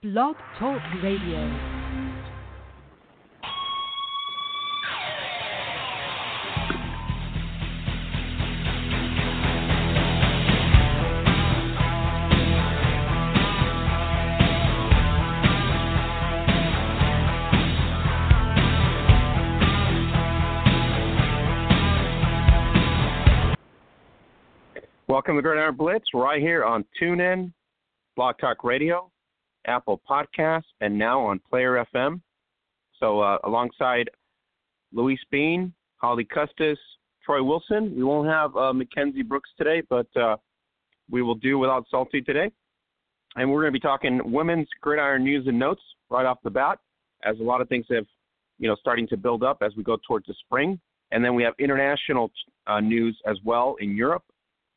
Blog Talk Radio. Welcome to Gridiron Blitz right here on TuneIn, Blog Talk Radio, Apple Podcasts, and now on Player FM. So, uh, alongside Luis Bean, Holly Custis, Troy Wilson, we won't have uh, Mackenzie Brooks today, but uh, we will do without Salty today. And we're going to be talking women's gridiron news and notes right off the bat, as a lot of things have, you know, starting to build up as we go towards the spring. And then we have international uh, news as well in Europe,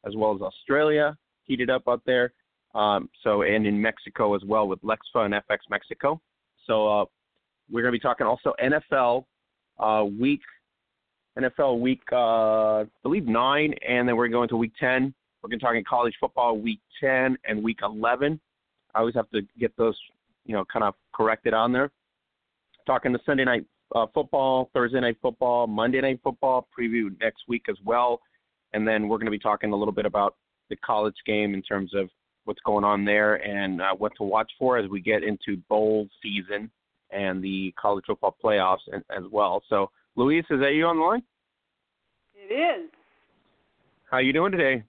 as well as Australia, heated up out there. Um, so and in Mexico as well with Lexfa and FX Mexico. So uh, we're going to be talking also NFL uh, week, NFL week, uh, I believe nine, and then we're going to week ten. We're going to talk college football week ten and week eleven. I always have to get those, you know, kind of corrected on there. Talking the Sunday night uh, football, Thursday night football, Monday night football preview next week as well, and then we're going to be talking a little bit about the college game in terms of what's going on there and uh, what to watch for as we get into bowl season and the college football playoffs and, as well. So, Luis, is that you on the line? It is. How you doing today?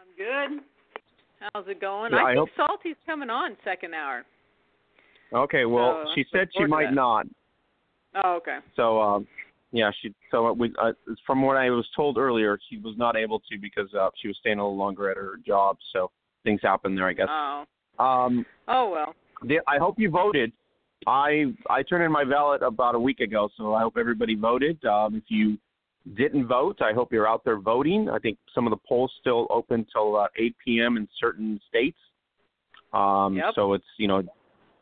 I'm good. How's it going? Yeah, I, I think hope- Salty's coming on second hour. Okay, well, So, she said she might not. Oh, okay. So, um, yeah, she. So we, uh, from what I was told earlier, she was not able to because uh, she was staying a little longer at her job. So things happen there, I guess. Oh. Um, Oh well. the- I hope you voted. I I turned in my ballot about a week ago, so I hope everybody voted. Um, if you didn't vote, I hope you're out there voting. I think some of the polls still open till uh, 8 p.m. in certain states. Um, Yep. So it's you know,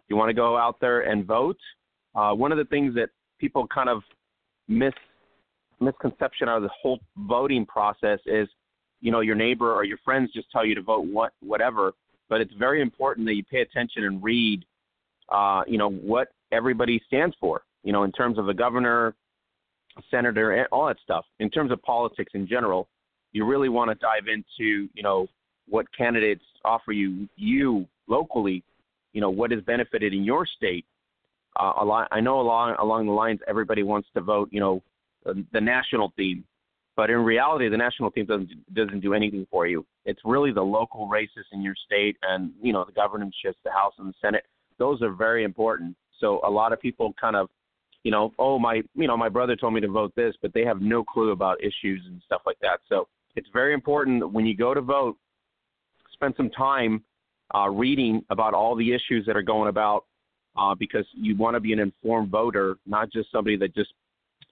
you want to go out there and vote. Uh, one of the things that people kind of miss misconception out of the whole voting process is, you know, your neighbor or your friends just tell you to vote what whatever. But it's very important that you pay attention and read, uh, you know, what everybody stands for. You know, in terms of the governor, senator, and all that stuff. In terms of politics in general, you really want to dive into, you know, what candidates offer you you locally. You know, what is benefited in your state. Uh, a lot, I know along along the lines, everybody wants to vote, you know, the, the national team, but in reality, the national team doesn't doesn't do anything for you. It's really the local races in your state, and you know, the governorships, the House and the Senate. Those are very important. So a lot of people kind of, you know, oh my, you know, my brother told me to vote this, but they have no clue about issues and stuff like that. So it's very important that when you go to vote, spend some time uh, reading about all the issues that are going about uh, because you want to be an informed voter, not just somebody that just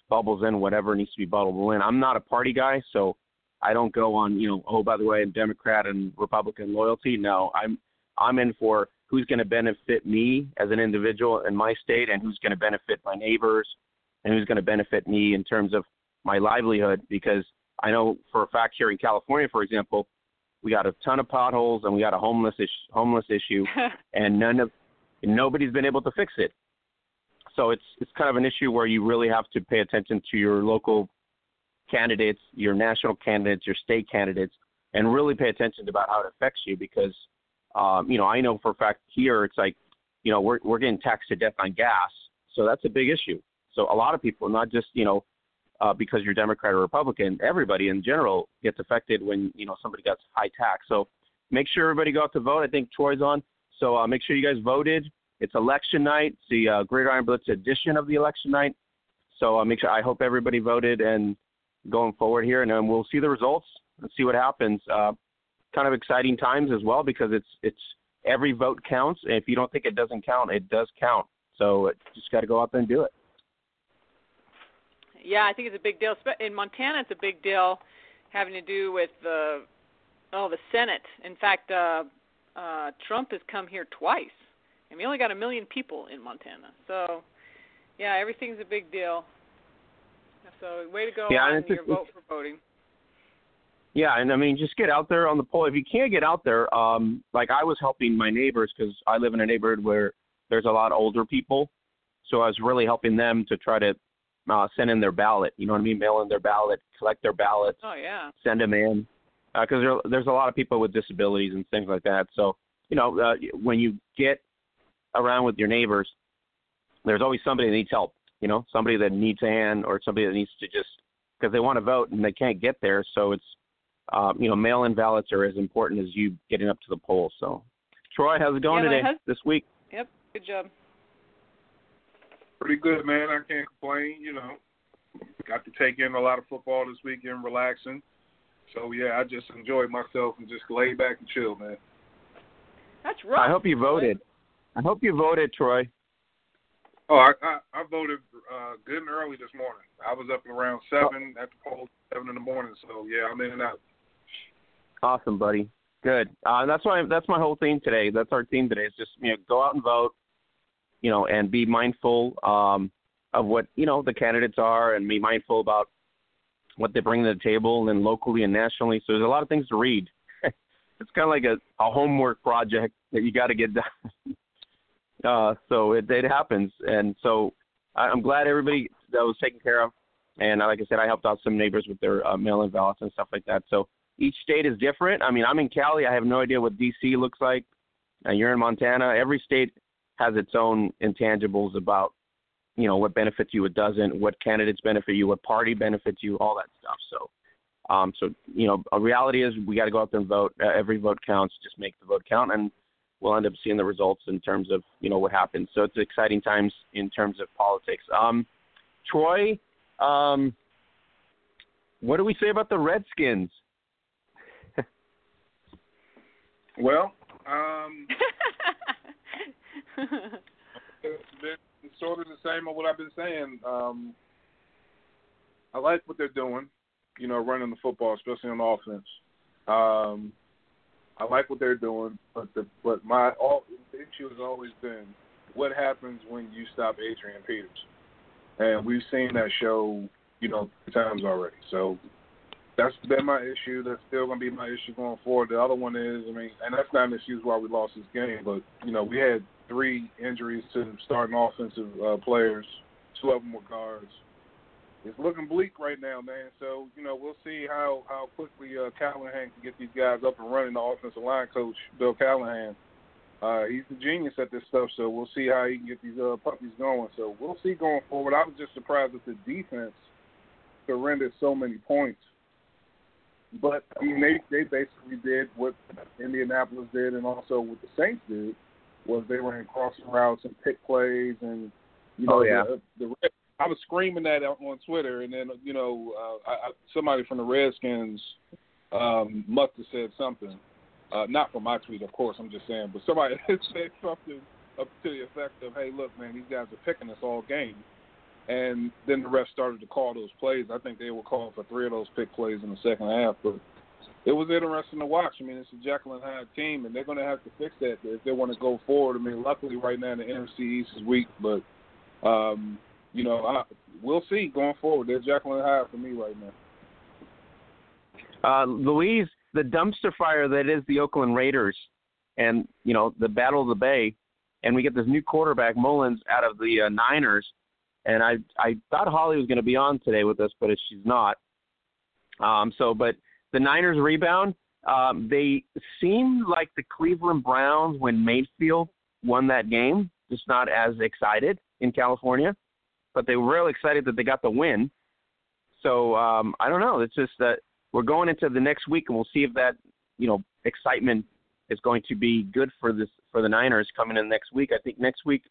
bubbles in whatever needs to be bubbled in. I'm not a party guy, so I don't go on, you know, oh by the way, I'm Democrat and Republican loyalty. No, I'm I'm in for who's going to benefit me as an individual in my state and who's going to benefit my neighbors and who's going to benefit me in terms of my livelihood because I know for a fact here in California, for example, we got a ton of potholes and we got a homeless ish, homeless issue and none of nobody's been able to fix it. So it's it's kind of an issue where you really have to pay attention to your local candidates, your national candidates, your state candidates, and really pay attention to about how it affects you because um, you know I know for a fact here it's like you know we're we're getting taxed to death on gas, so that's a big issue. So a lot of people, not just you know uh, because you're Democrat or Republican, everybody in general gets affected when you know somebody gets high tax. So make sure everybody go out to vote. I think Troy's on, so uh, make sure you guys voted. It's election night. It's the uh, Gridiron Blitz edition of the election night. So uh, make sure. I hope everybody voted and going forward here, and we'll see the results and see what happens. Uh, kind of exciting times as well because it's it's every vote counts. And If you don't think it doesn't count, it does count. So just got to go out there and do it. Yeah, I think it's a big deal. In Montana, it's a big deal having to do with the oh the Senate. In fact, uh, uh, Trump has come here twice, and we only got a million people in Montana. So yeah, everything's a big deal. So way to go yeah, on your vote for voting. Yeah, and I mean, just get out there on the poll. If you can't get out there, um, like I was helping my neighbors because I live in a neighborhood where there's a lot of older people, so I was really helping them to try to uh, send in their ballot. You know what I mean? Mail in their ballot, collect their ballots. Oh yeah. Send them in because uh, there, there's a lot of people with disabilities and things like that. So you know, uh, when you get around with your neighbors, there's always somebody that needs help. You know, somebody that needs a hand or somebody that needs to just because they want to vote and they can't get there. So it's um, you know, mail-in ballots are as important as you getting up to the polls. So, Troy, how's it going yeah, today? Hus- this week? Yep, good job. Pretty good, man. I can't complain. You know, got to take in a lot of football this weekend, relaxing. So yeah, I just enjoyed myself and just lay back and chill, man. That's right. I hope you voted. I hope you voted, Troy. Oh, I I, I voted uh, good and early this morning. I was up around seven oh. at the poll, seven in the morning. So yeah, I'm in and out. Awesome, buddy. Good. Uh, that's why that's my whole theme today. That's our theme today. Is just you know go out and vote, you know, and be mindful um, of what you know the candidates are, and be mindful about what they bring to the table, and locally and nationally. So there's a lot of things to read. it's kind of like a, a homework project that you got to get done. uh, so it, it happens, and so I'm glad everybody that was taken care of. And like I said, I helped out some neighbors with their uh, mail-in ballots and stuff like that. So each state is different. I mean, I'm in Cali. I have no idea what DC looks like. Uh, you're in Montana. Every state has its own intangibles about, you know, what benefits you, what doesn't, what candidates benefit you, what party benefits you, all that stuff. So, um, so you know, a reality is we got to go out there and vote. Uh, every vote counts. Just make the vote count, and we'll end up seeing the results in terms of you know what happens. So it's exciting times in terms of politics. Um, Troy, um, what do we say about the Redskins? Well, um, it's been sort of the same of what I've been saying. Um, I like what they're doing, you know, running the football, especially on offense. Um, I like what they're doing, but the but my all the issue has always been what happens when you stop Adrian Peterson, and we've seen that show, you know, times already. So that's been my issue. That's still going to be my issue going forward. The other one is, I mean, and that's not an excuse why we lost this game, but you know, we had three injuries to starting offensive uh, players. Two of them were guards. It's looking bleak right now, man. So you know, we'll see how how quickly uh, Callahan can get these guys up and running. The offensive line coach, Bill Callahan. Uh, he's a genius at this stuff, so we'll see how he can get these uh, puppies going. So we'll see going forward. I was just surprised that the defense surrendered so many points but I mean, they they basically did what Indianapolis did, and also what the Saints did was they ran crossing routes and pick plays, and you know, oh, yeah. the, the I was screaming that on Twitter, and then you know, uh, I, somebody from the Redskins um, must have said something, uh, not from my tweet, of course. I'm just saying, but somebody said something up to the effect of, "Hey, look, man, these guys are picking us all game." And then the refs started to call those plays. I think they were calling for three of those pick plays in the second half. But it was interesting to watch. I mean, it's a Jekyll and Hyde team, and they're going to have to fix that if they want to go forward. I mean, luckily right now the NFC East is weak, but um, you know, I, we'll see going forward. Jekyll and Hyde for me right now. Uh, Louise, the dumpster fire that is the Oakland Raiders, and you know the Battle of the Bay, and we get this new quarterback Mullens out of the uh, Niners and I I thought Holly was going to be on today with us, but she's not. Um, so, but the Niners rebound. Um, they seemed like the Cleveland Browns when Mayfield won that game, just not as excited in California, but they were real excited that they got the win. So um, I don't know. It's just that we're going into the next week, and we'll see if that you know excitement is going to be good for this for the Niners coming in next week. I think next week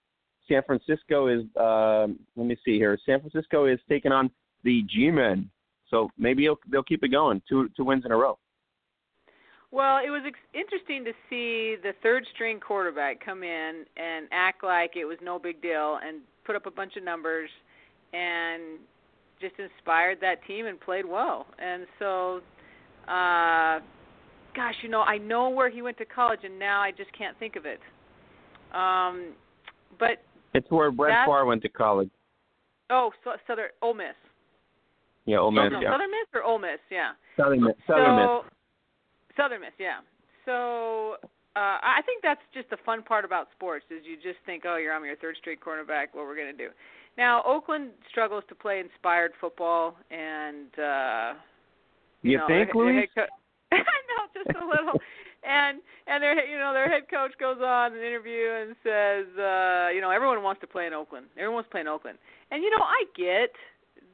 San Francisco is, uh, let me see here. San Francisco is taking on the G-Men. So maybe they'll keep it going. Two two wins in a row. Well, it was ex- interesting to see the third string quarterback come in and act like it was no big deal and put up a bunch of numbers and just inspired that team and played well. And so uh gosh, you know, I know where he went to college and now I just can't think of it. Um but It's where Brett Favre went to college. oh, so, Southern Ole Miss. Yeah, Ole Miss. no, yeah. Southern Miss or Ole Miss, yeah. Southern Miss. Southern Miss. So, Southern Miss, yeah. So uh, I think that's just the fun part about sports is you just think, oh, you're on your third straight cornerback. What we're going to do? Now Oakland struggles to play inspired football, and uh, You, know, think, their, Luis? co- I know just a little. and and their you know their head coach goes on an interview and says, uh, you know, everyone wants to play in Oakland. Everyone wants to play in Oakland. And you know, I get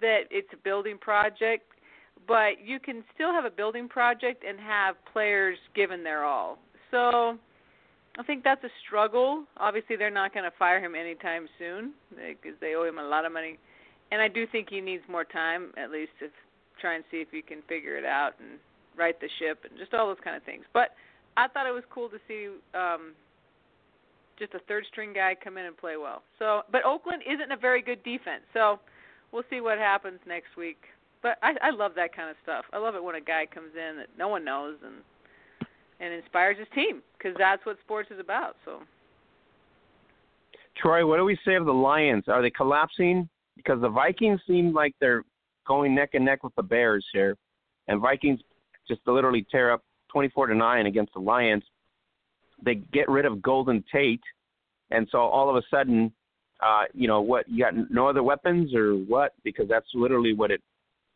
that it's a building project, but you can still have a building project and have players given their all. So I think that's a struggle. Obviously, they're not going to fire him anytime soon because they owe him a lot of money. And I do think he needs more time, at least, to try and see if he can figure it out and right the ship and just all those kind of things. But I thought it was cool to see um just a third string guy come in and play well. So, but Oakland isn't a very good defense. So, we'll see what happens next week. But I I love that kind of stuff. I love it when a guy comes in that no one knows and and inspires his team because that's what sports is about. So, Troy, what do we say of the Lions? Are they collapsing? Because the Vikings seem like they're going neck and neck with the Bears here, and Vikings just literally tear up 24 to nine against the Lions. They get rid of Golden Tate, and so all of a sudden, uh, you know what? You got no other weapons or what? Because that's literally what it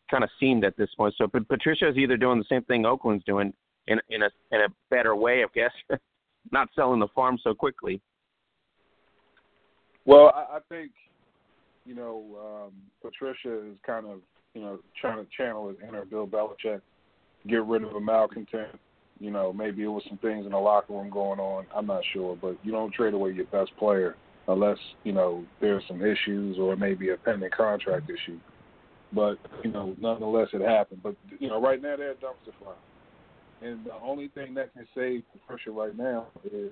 kind of seemed at this point. So Patricia is either doing the same thing Oakland's doing in in a in a better way, I guess, not selling the farm so quickly. Well, I, I think you know um, Patricia is kind of you know trying to channel his inner Bill Belichick, get rid of a malcontent. You know, maybe it was some things in the locker room going on. I'm not sure, but you don't trade away your best player unless you know there's some issues or maybe a pending contract issue. But you know, nonetheless, it happened. But you know, right now they're a dumpster fire, and the only thing that can save Patricia right now is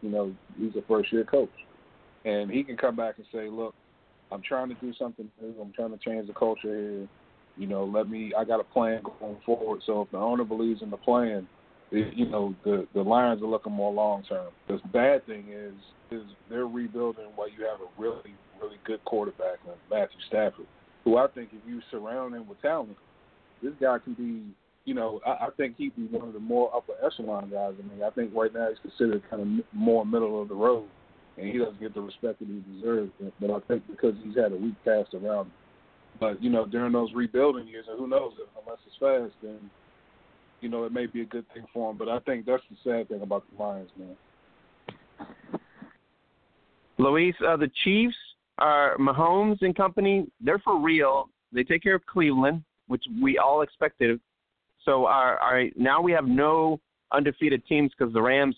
you know he's a first year coach, and he can come back and say, look, I'm trying to do something new. I'm trying to change the culture here. You know, let me. I got a plan going forward. So if the owner believes in the plan, it, you know, the the Lions are looking more long term. The bad thing is is they're rebuilding while you have a really really good quarterback like Matthew Stafford, who I think if you surround him with talent, this guy can be. You know, I, I think he'd be one of the more upper echelon guys. I mean, I think right now he's considered kind of more middle of the road and he doesn't get the respect that he deserves. But I think because he's had a weak past around him. But you know, during those rebuilding years, and who knows, unless it's fast, then you know it may be a good thing for him. But I think that's the sad thing about the Lions, man. Luis, uh, the Chiefs are Mahomes and company. They're for real. They take care of Cleveland, which we all expected. So our, our now we have no undefeated teams because the Rams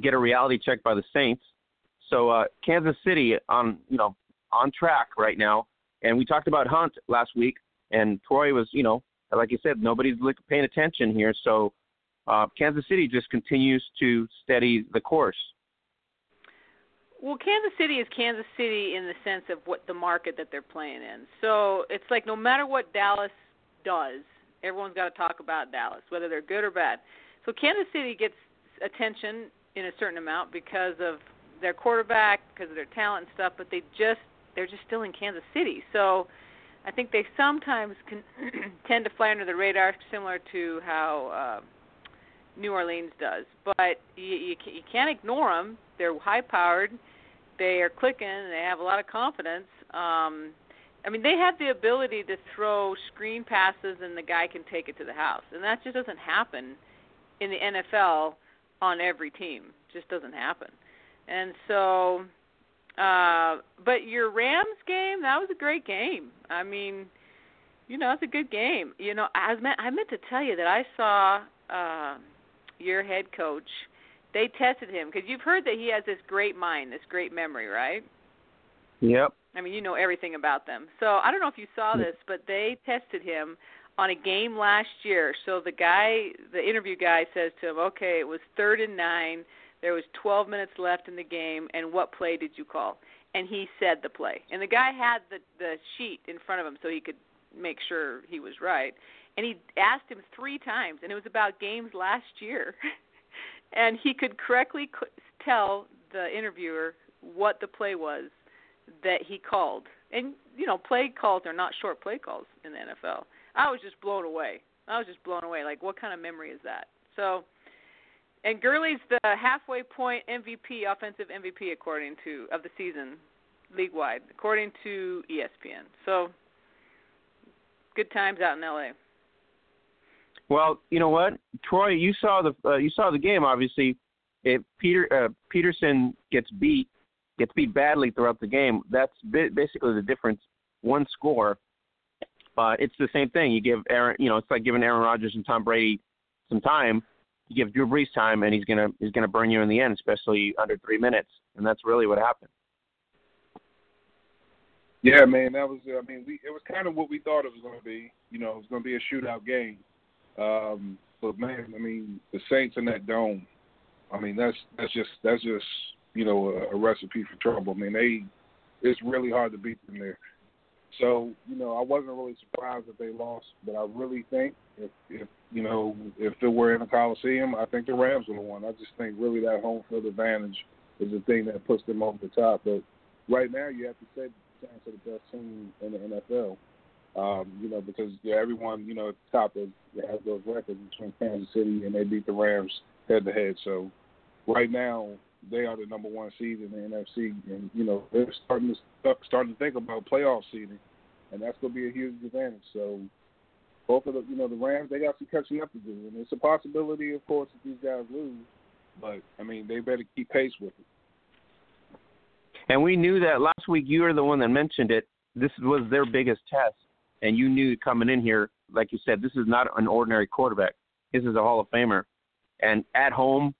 get a reality check by the Saints. So uh, Kansas City on you know on track right now. And we talked about Hunt last week, and Troy was you know like you said nobody's paying attention here. So uh, Kansas City just continues to steady the course. Well, Kansas City is Kansas City in the sense of what the market that they're playing in. So it's like no matter what Dallas does, everyone's got to talk about Dallas, whether they're good or bad. So Kansas City gets attention in a certain amount because of their quarterback, because of their talent and stuff, but they just they're just still in Kansas City. So I think they sometimes can tend to fly under the radar, similar to how uh, New Orleans does. But you, you, you can't ignore them. They're high-powered. They are clicking. And they have a lot of confidence. Um, I mean, they have the ability to throw screen passes, and the guy can take it to the house, and that just doesn't happen in the NFL on every team. Just doesn't happen. And so, uh, but your Rams game, that was a great game. I mean, you know, it's a good game. You know, I meant I meant to tell you that I saw uh, your head coach. They tested him because you've heard that he has this great mind, this great memory, right? Yep. I mean, you know everything about them. So I don't know if you saw mm. this, but they tested him on a game last year. So the guy, the interview guy, says to him, "Okay, it was third and nine. There was 12 minutes left in the game, and what play did you call?" And he said the play. And the guy had the the sheet in front of him so he could make sure he was right. And he asked him three times, and it was about games last year. and he could correctly tell the interviewer what the play was that he called. And you know, play calls are not short play calls in the NFL. I was just blown away. I was just blown away. Like, what kind of memory is that? So, and Gurley's the halfway point MVP, offensive MVP, according to of the season, league wide, according to ESPN. So, good times out in LA. Well, you know what, Troy, you saw the uh, you saw the game. Obviously, if Peter uh, Peterson gets beat, gets beat badly throughout the game, that's basically the difference. One score. Uh, it's the same thing. You give Aaron, you know, it's like giving Aaron Rodgers and Tom Brady some time. You give Drew Brees time, and he's gonna he's gonna burn you in the end, especially under three minutes. And that's really what happened. Yeah, man, that was. I mean, we it was kind of what we thought it was going to be. You know, it was going to be a shootout game. Um, but man, I mean, the Saints in that dome. I mean, that's that's just that's just you know a, a recipe for trouble. I mean, they it's really hard to beat them there. So you know, I wasn't really surprised that they lost, but I really think if if you know if it were in a Coliseum, I think the Rams would have won. I just think really that home field advantage is the thing that puts them over the top. But right now, you have to say the Saints are the best team in the NFL. Um, you know, because yeah, everyone you know at the top has, has those records between Kansas City and they beat the Rams head to head. So right now they are the number one seed in the NFC, and you know they're starting to starting to think about playoff seeding, and that's going to be a huge advantage. So both of the you know the Rams they got some catching up to do, and it's a possibility, of course, if these guys lose, but I mean they better keep pace with it. And we knew that last week. You were the one that mentioned it. This was their biggest test and you knew coming in here, like you said, this is not an ordinary quarterback. This is a Hall of Famer, and at home,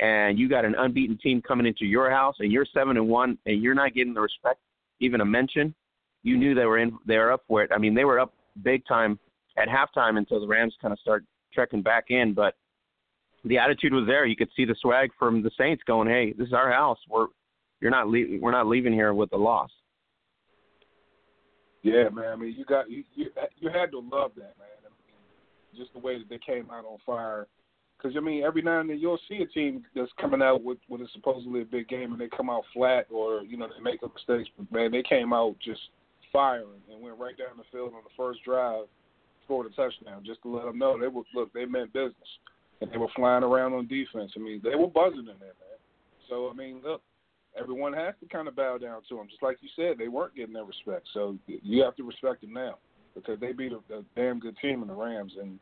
and you got an unbeaten team coming into your house, and you're seven and one, and you're not getting the respect, even a mention. You knew they were in, they were up for it. I mean, they were up big time at halftime until the Rams kind of start trekking back in, but the attitude was there. You could see the swag from the Saints going, "Hey, this is our house. We're you're not le- we're not leaving here with a loss." Yeah, man. I mean, you got you you, you had to love that, man. I mean, just the way that they came out on fire. Because I mean, every now and then you'll see a team that's coming out with with a supposedly a big game and they come out flat or you know they make a mistakes. But man, they came out just firing and went right down the field on the first drive, scored a touchdown just to let them know they were look they meant business and they were flying around on defense. I mean, they were buzzing in there, man. So I mean, look, everyone has to kind of bow down to them. Just like you said, they weren't getting their respect, so you have to respect them now because they beat a, a damn good team in the Rams. And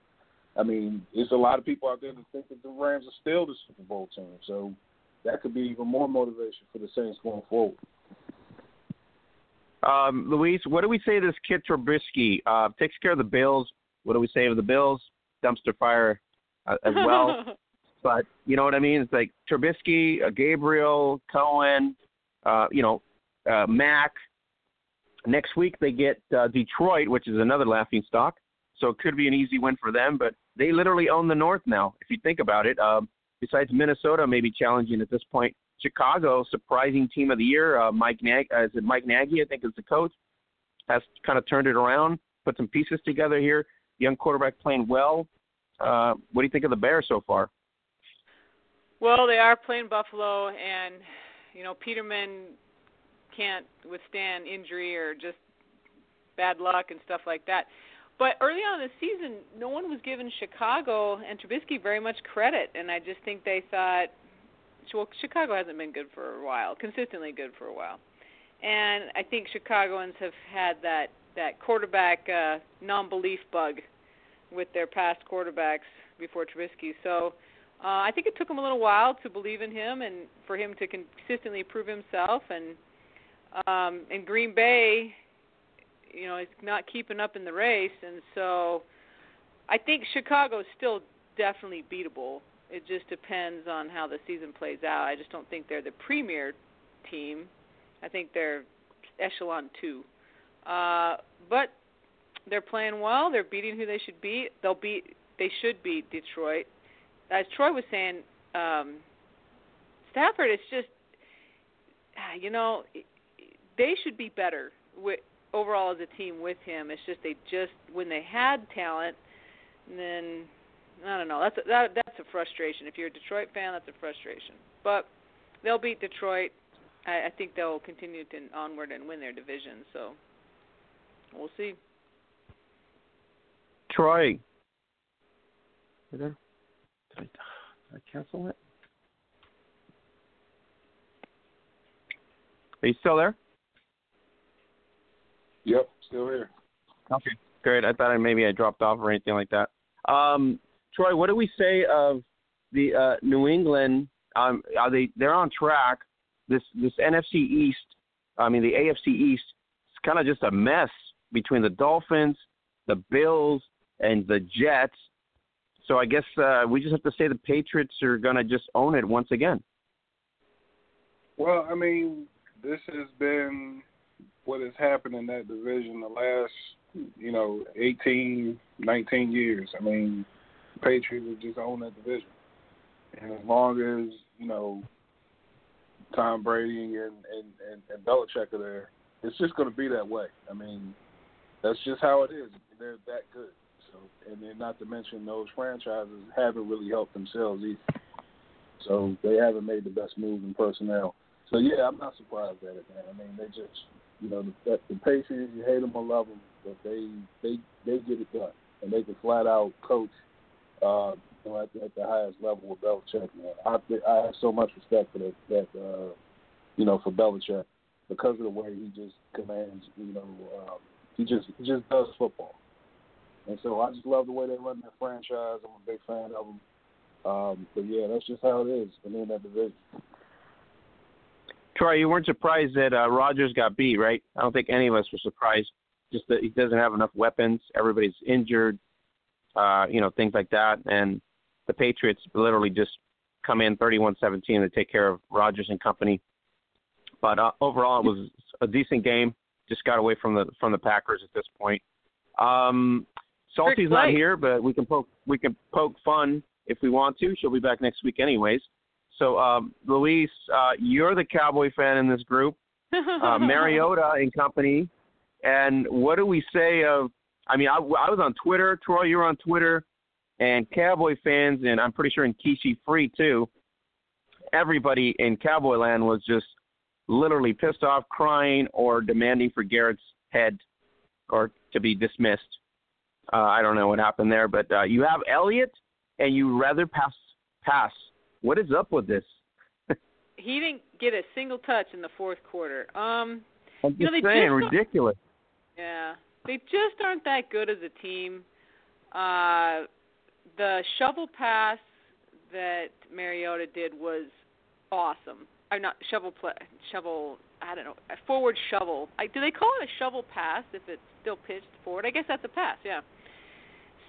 I mean, there's a lot of people out there that think that the Rams are still the Super Bowl team, so that could be even more motivation for the Saints going forward. Um, Luis, what do we say to this kid Trubisky? Uh, takes care of the Bills. What do we say of the Bills? Dumpster fire uh, as well. But you know what I mean? It's like Trubisky, uh, Gabriel, Cohen, uh, you know, uh, Mack. Next week they get uh, Detroit, which is another laughing stock. So it could be an easy win for them. But they literally own the North now, if you think about it. Um, besides Minnesota, maybe challenging at this point. Chicago, surprising team of the year. Uh, Mike Nag, uh, is it Mike Nagy? I think is the coach. Has kind of turned it around, put some pieces together here. Young quarterback playing well. Uh, what do you think of the Bears so far? Well, they are playing Buffalo, and you know Peterman can't withstand injury or just bad luck and stuff like that. But early on in the season, no one was giving Chicago and Trubisky very much credit, and I just think they thought, well, Chicago hasn't been good for a while, consistently good for a while, and I think Chicagoans have had that that quarterback uh, non-belief bug with their past quarterbacks before Trubisky. So uh, I think it took him a little while to believe in him and for him to consistently prove himself. And um, in Green Bay, you know, he's not keeping up in the race, and so I think Chicago is still definitely beatable. It just depends on how the season plays out. I just don't think they're the premier team. I think they're echelon two. Uh, but they're playing well. They're beating who they should beat. They'll beat. They should beat Detroit. As Troy was saying, um, Stafford. It's just, you know, they should be better with overall as a team with him. It's just they just when they had talent, then I don't know. That's a, that that's a frustration. If you're a Detroit fan, that's a frustration. But they'll beat Detroit. I, I think they'll continue to onward and win their division. So we'll see. Troy. Did I, did I cancel it? Are you still there? Yep, still here. Okay, great. I thought I, maybe I dropped off or anything like that. Um, Troy, what do we say of the uh, New England? Um, are they they're on track? This this NFC East, I mean the AFC East, it's kind of just a mess between the Dolphins, the Bills, and the Jets. So I guess uh, we just have to say the Patriots are going to just own it once again. Well, I mean, this has been what has happened in that division the last, you know, 18, 19 years. I mean, the Patriots have just owned that division. And as long as, you know, Tom Brady and, and, and, and Belichick are there, it's just going to be that way. I mean, that's just how it is. They're that good. So, and then not to mention those franchises haven't really helped themselves either. So they haven't made the best moves in personnel. So yeah, I'm not surprised at it, man. I mean, they just, you know, the, the Patriots, you hate them or love them, but they they they get it done, and they can flat out coach, uh, you know, at, at the highest level with Belichick. Man, I I have so much respect for that that uh, you know for Belichick because of the way he just commands. You know, um, he just he just does football, and so I just love the way they run that franchise. I'm a big fan of them. Um, but yeah, that's just how it is in that division. Troy, you weren't surprised that uh, Rodgers got beat, right? I don't think any of us were surprised. Just that he doesn't have enough weapons. Everybody's injured, uh, you know, things like that. And the Patriots literally just come in 31-17 to take care of Rodgers and company. But uh, overall, it was a decent game. Just got away from the from the Packers at this point. Um, Salty's not here, but we can poke we can poke fun if we want to. She'll be back next week, anyways. So, um, Luis, uh, you're the Cowboy fan in this group, uh, Mariota and company. And what do we say of? I mean, I, I was on Twitter. Troy, you were on Twitter, and Cowboy fans, and I'm pretty sure in Kishi Free too. Everybody in Cowboy Land was just literally pissed off, crying, or demanding for Garrett's head or to be dismissed. Uh, I don't know what happened there, but uh, you have Elliott, and you rather pass pass what is up with this? he didn't get a single touch in the fourth quarter. Um, I'm just you know, saying, just ridiculous. Yeah, they just aren't that good as a team. Uh, the shovel pass that Mariota did was awesome. I'm not shovel play, shovel. I don't know, a forward shovel. I, do they call it a shovel pass if it's still pitched forward? I guess that's a pass. Yeah.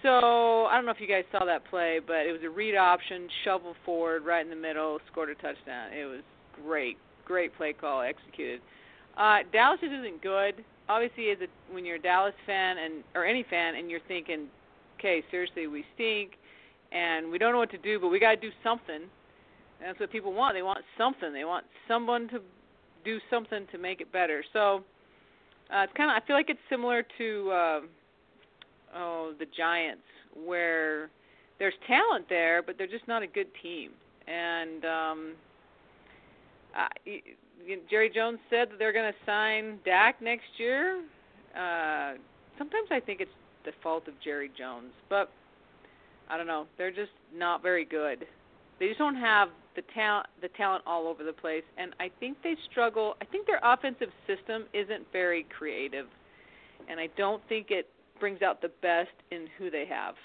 So I don't know if you guys saw that play, but it was a read option, shovel forward, right in the middle, scored a touchdown. It was great, great play call executed. Uh, Dallas just isn't good. Obviously, as a, when you're a Dallas fan and or any fan, and you're thinking, okay, seriously, we stink, and we don't know what to do, but we got to do something. And that's what people want. They want something. They want someone to do something to make it better. So uh, it's kind of. I feel like it's similar to. Uh, oh the Giants, where there's talent there, but they're just not a good team. And um, uh, Jerry Jones said that they're going to sign Dak next year. Uh, sometimes I think it's the fault of Jerry Jones, but I don't know. They're just not very good. They just don't have the talent the talent all over the place and I think they struggle. I think their offensive system isn't very creative. And I don't think it brings out the best in who they have.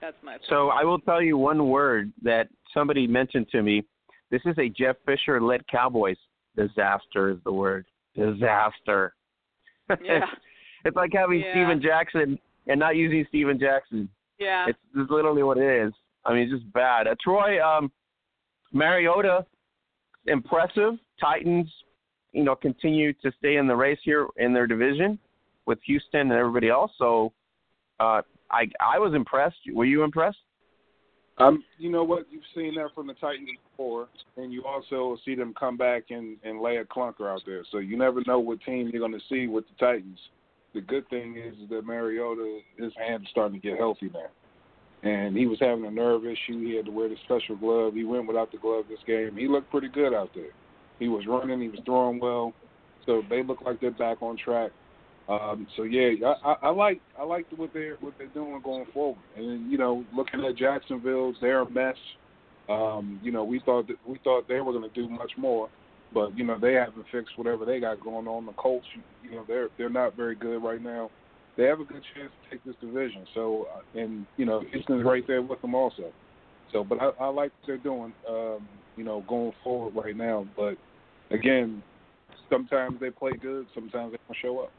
That's my opinion. So I will tell you one word that somebody mentioned to me. This is a Jeff Fisher led Cowboys. Disaster is the word. Disaster. Yeah. it's like having yeah. Steven Jackson and not using Steven Jackson. Yeah. It's, it's literally what it is. I mean, it's just bad. Uh, Troy, um, Mariota, impressive. Titans, you know, continue to stay in the race here in their division with Houston and everybody else. So uh, I I was impressed. Were you impressed? Um, you know what? You've seen that from the Titans before, and you also see them come back and, and lay a clunker out there. So you never know what team you're going to see with the Titans. The good thing is that Mariota, his hand is starting to get healthy now. And he was having a nerve issue. He had to wear the special glove. He went without the glove this game. He looked pretty good out there. He was running. He was throwing well. So they look like they're back on track. Um, so yeah, I, I, I like I like what they're what they're doing going forward. And you know, looking at Jacksonville, they're a mess. Um, you know, we thought that we thought they were going to do much more, but you know they haven't fixed whatever they got going on. The Colts, you know, they're they're not very good right now. They have a good chance to take this division. So, uh, and you know, Houston's right there with them also. So, but I, I like what they're doing. Um, you know, going forward right now. But again, sometimes they play good, sometimes they don't show up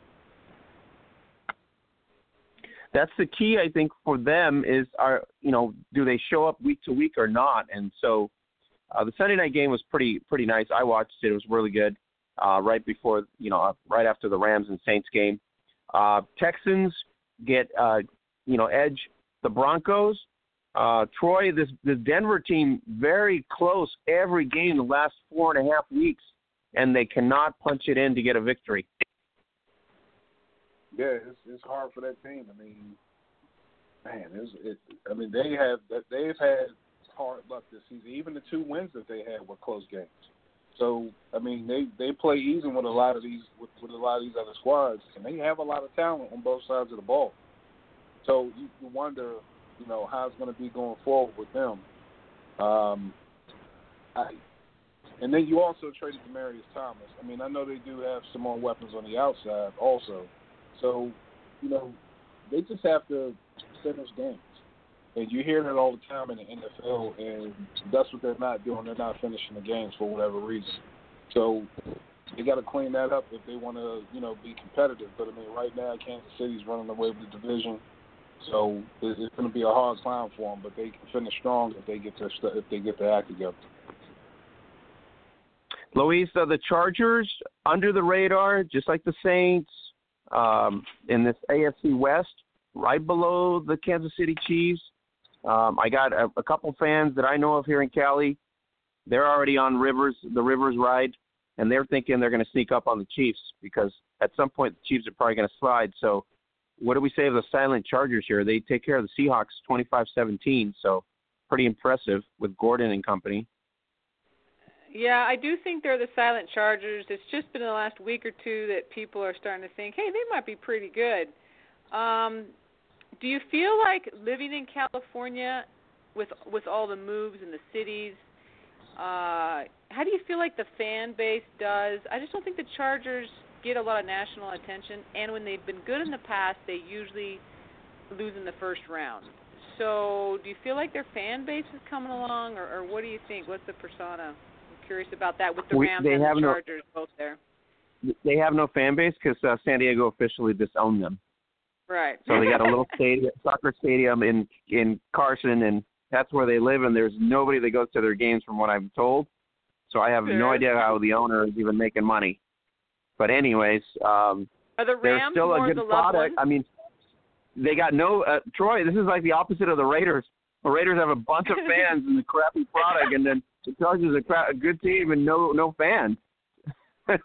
that's the key I think for them is are you know do they show up week to week or not? And so uh, the Sunday night game was pretty pretty nice. I watched it. It was really good uh, right before you know right after the Rams and Saints game. Uh, Texans get uh, you know edge the Broncos. Uh, Troy this this Denver team very close every game the last four and a half weeks and they cannot punch it in to get a victory yeah, it's it's hard for that team. I mean, man, it's it. I mean, they have they've had hard luck this season. Even the two wins that they had were close games. So I mean, they they play even with a lot of these with, with a lot of these other squads, and they have a lot of talent on both sides of the ball. So you, you wonder, you know, how it's going to be going forward with them. Um, I, and then you also traded Demaryius Thomas. I mean, I know they do have some more weapons on the outside also. So, you know, they just have to finish games. And you hear that all the time in the NFL, and that's what they're not doing. They're not finishing the games for whatever reason. So they got to clean that up if they want to, you know, be competitive. But I mean, right now Kansas City's running away with the division, so it's going to be a hard climb for them. But they can finish strong if they get their if they get their act together. Luis, are the Chargers under the radar, just like the Saints, um, in this AFC West, right below the Kansas City Chiefs. Um, I got a, a couple fans that I know of here in Cali. They're already on Rivers, the Rivers ride, and they're thinking they're going to sneak up on the Chiefs because at some point the Chiefs are probably going to slide. So, what do we say of the silent Chargers here? They take care of the Seahawks 25-17, so pretty impressive with Gordon and company. Yeah, I do think they're the silent chargers. It's just been in the last week or two that people are starting to think, hey, they might be pretty good. Um, do you feel like living in California with with all the moves in the cities? Uh, how do you feel like the fan base does? I just don't think the Chargers get a lot of national attention, and when they've been good in the past, they usually lose in the first round. So, do you feel like their fan base is coming along, or, or what do you think? What's the persona? Curious about that with the Rams we, and the Chargers no, both there. They have no fan base because uh, San Diego officially disowned them. Right. So they got a little stadium, soccer stadium in in Carson, and that's where they live. And there's nobody that goes to their games, from what I'm told. So I have sure. no idea how the owner is even making money. But anyways, um, Are the they're Rams still more a good the product. I mean, they got no uh, Troy. This is like the opposite of the Raiders. The Raiders have a bunch of fans and the crappy product, and then the Chargers are a good team and no no fans. uh,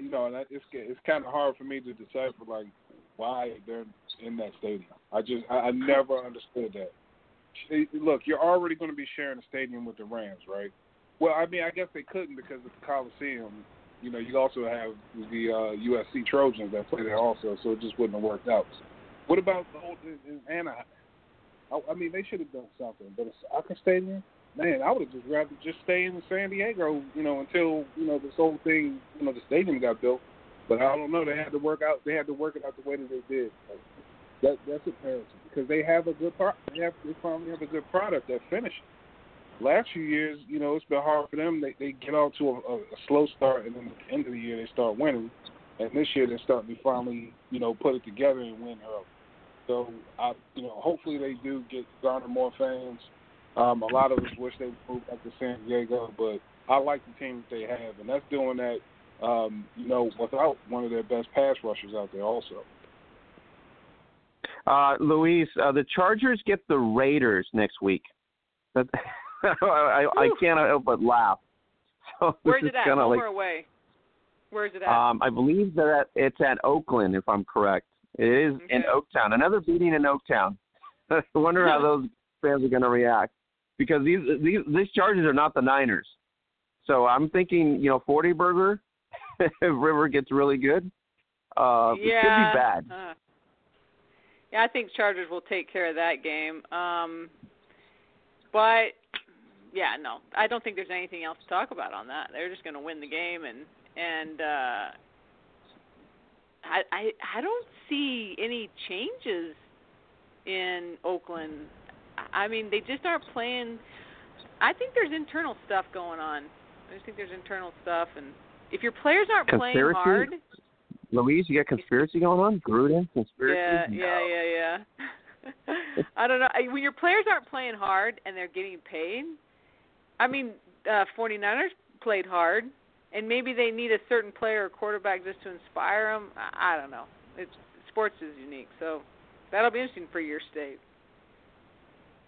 you know, it's it's kind of hard for me to decipher like why they're in that stadium. I just I, I never understood that. Look, you're already going to be sharing a stadium with the Rams, right? Well, I mean, I guess they couldn't because of the Coliseum. You know, you also have the uh, USC Trojans that play there also, so it just wouldn't have worked out. What about the old in Anaheim? I, I mean, they should have done something, but a soccer stadium man, I would have just rather just stay in San Diego, you know, until you know this whole thing, you know, the stadium got built. But I don't know. They had to work out. They had to work it out the way that they did. That that's embarrassing because they have a good pro- they have they finally have a good product that finishes. Last few years, you know, it's been hard for them. They they get out to a, a, a slow start, and then at the end of the year they start winning. And this year they're starting to finally, you know, put it together and win early. So I, you know, hopefully they do get garner more fans. Um, a lot of us wish they would move back to San Diego, but I like the team that they have, and that's doing that, um, you know, without one of their best pass rushers out there also. Uh, Luis, uh, the Chargers get the Raiders next week. That, I, I can't help but laugh. So Where's this it is at? kinda Home like, or away? Where's it at? Um, I believe they're it's at Oakland, if I'm correct. It is in Oaktown. Another beating in Oaktown. I wonder how those fans are going to react because these these these Chargers are not the Niners. So I'm thinking, you know, 40 burger. if River gets really good, uh, yeah. it could be bad. Uh, yeah, I think Chargers will take care of that game. Um, but yeah, no, I don't think there's anything else to talk about on that. They're just going to win the game, and and uh, I I I don't see any changes in Oakland. I mean, they just aren't playing. I think there's internal stuff going on. I just think there's internal stuff, and if your players aren't playing hard, Louise, you got conspiracy going on? Gruden conspiracy? yeah, No. yeah, yeah, yeah. I don't know. I- When your players aren't playing hard and they're getting paid, I mean, uh 49ers played hard, and maybe they need a certain player or quarterback just to inspire them. I, I don't know. It's sports is unique, so that'll be interesting for your state.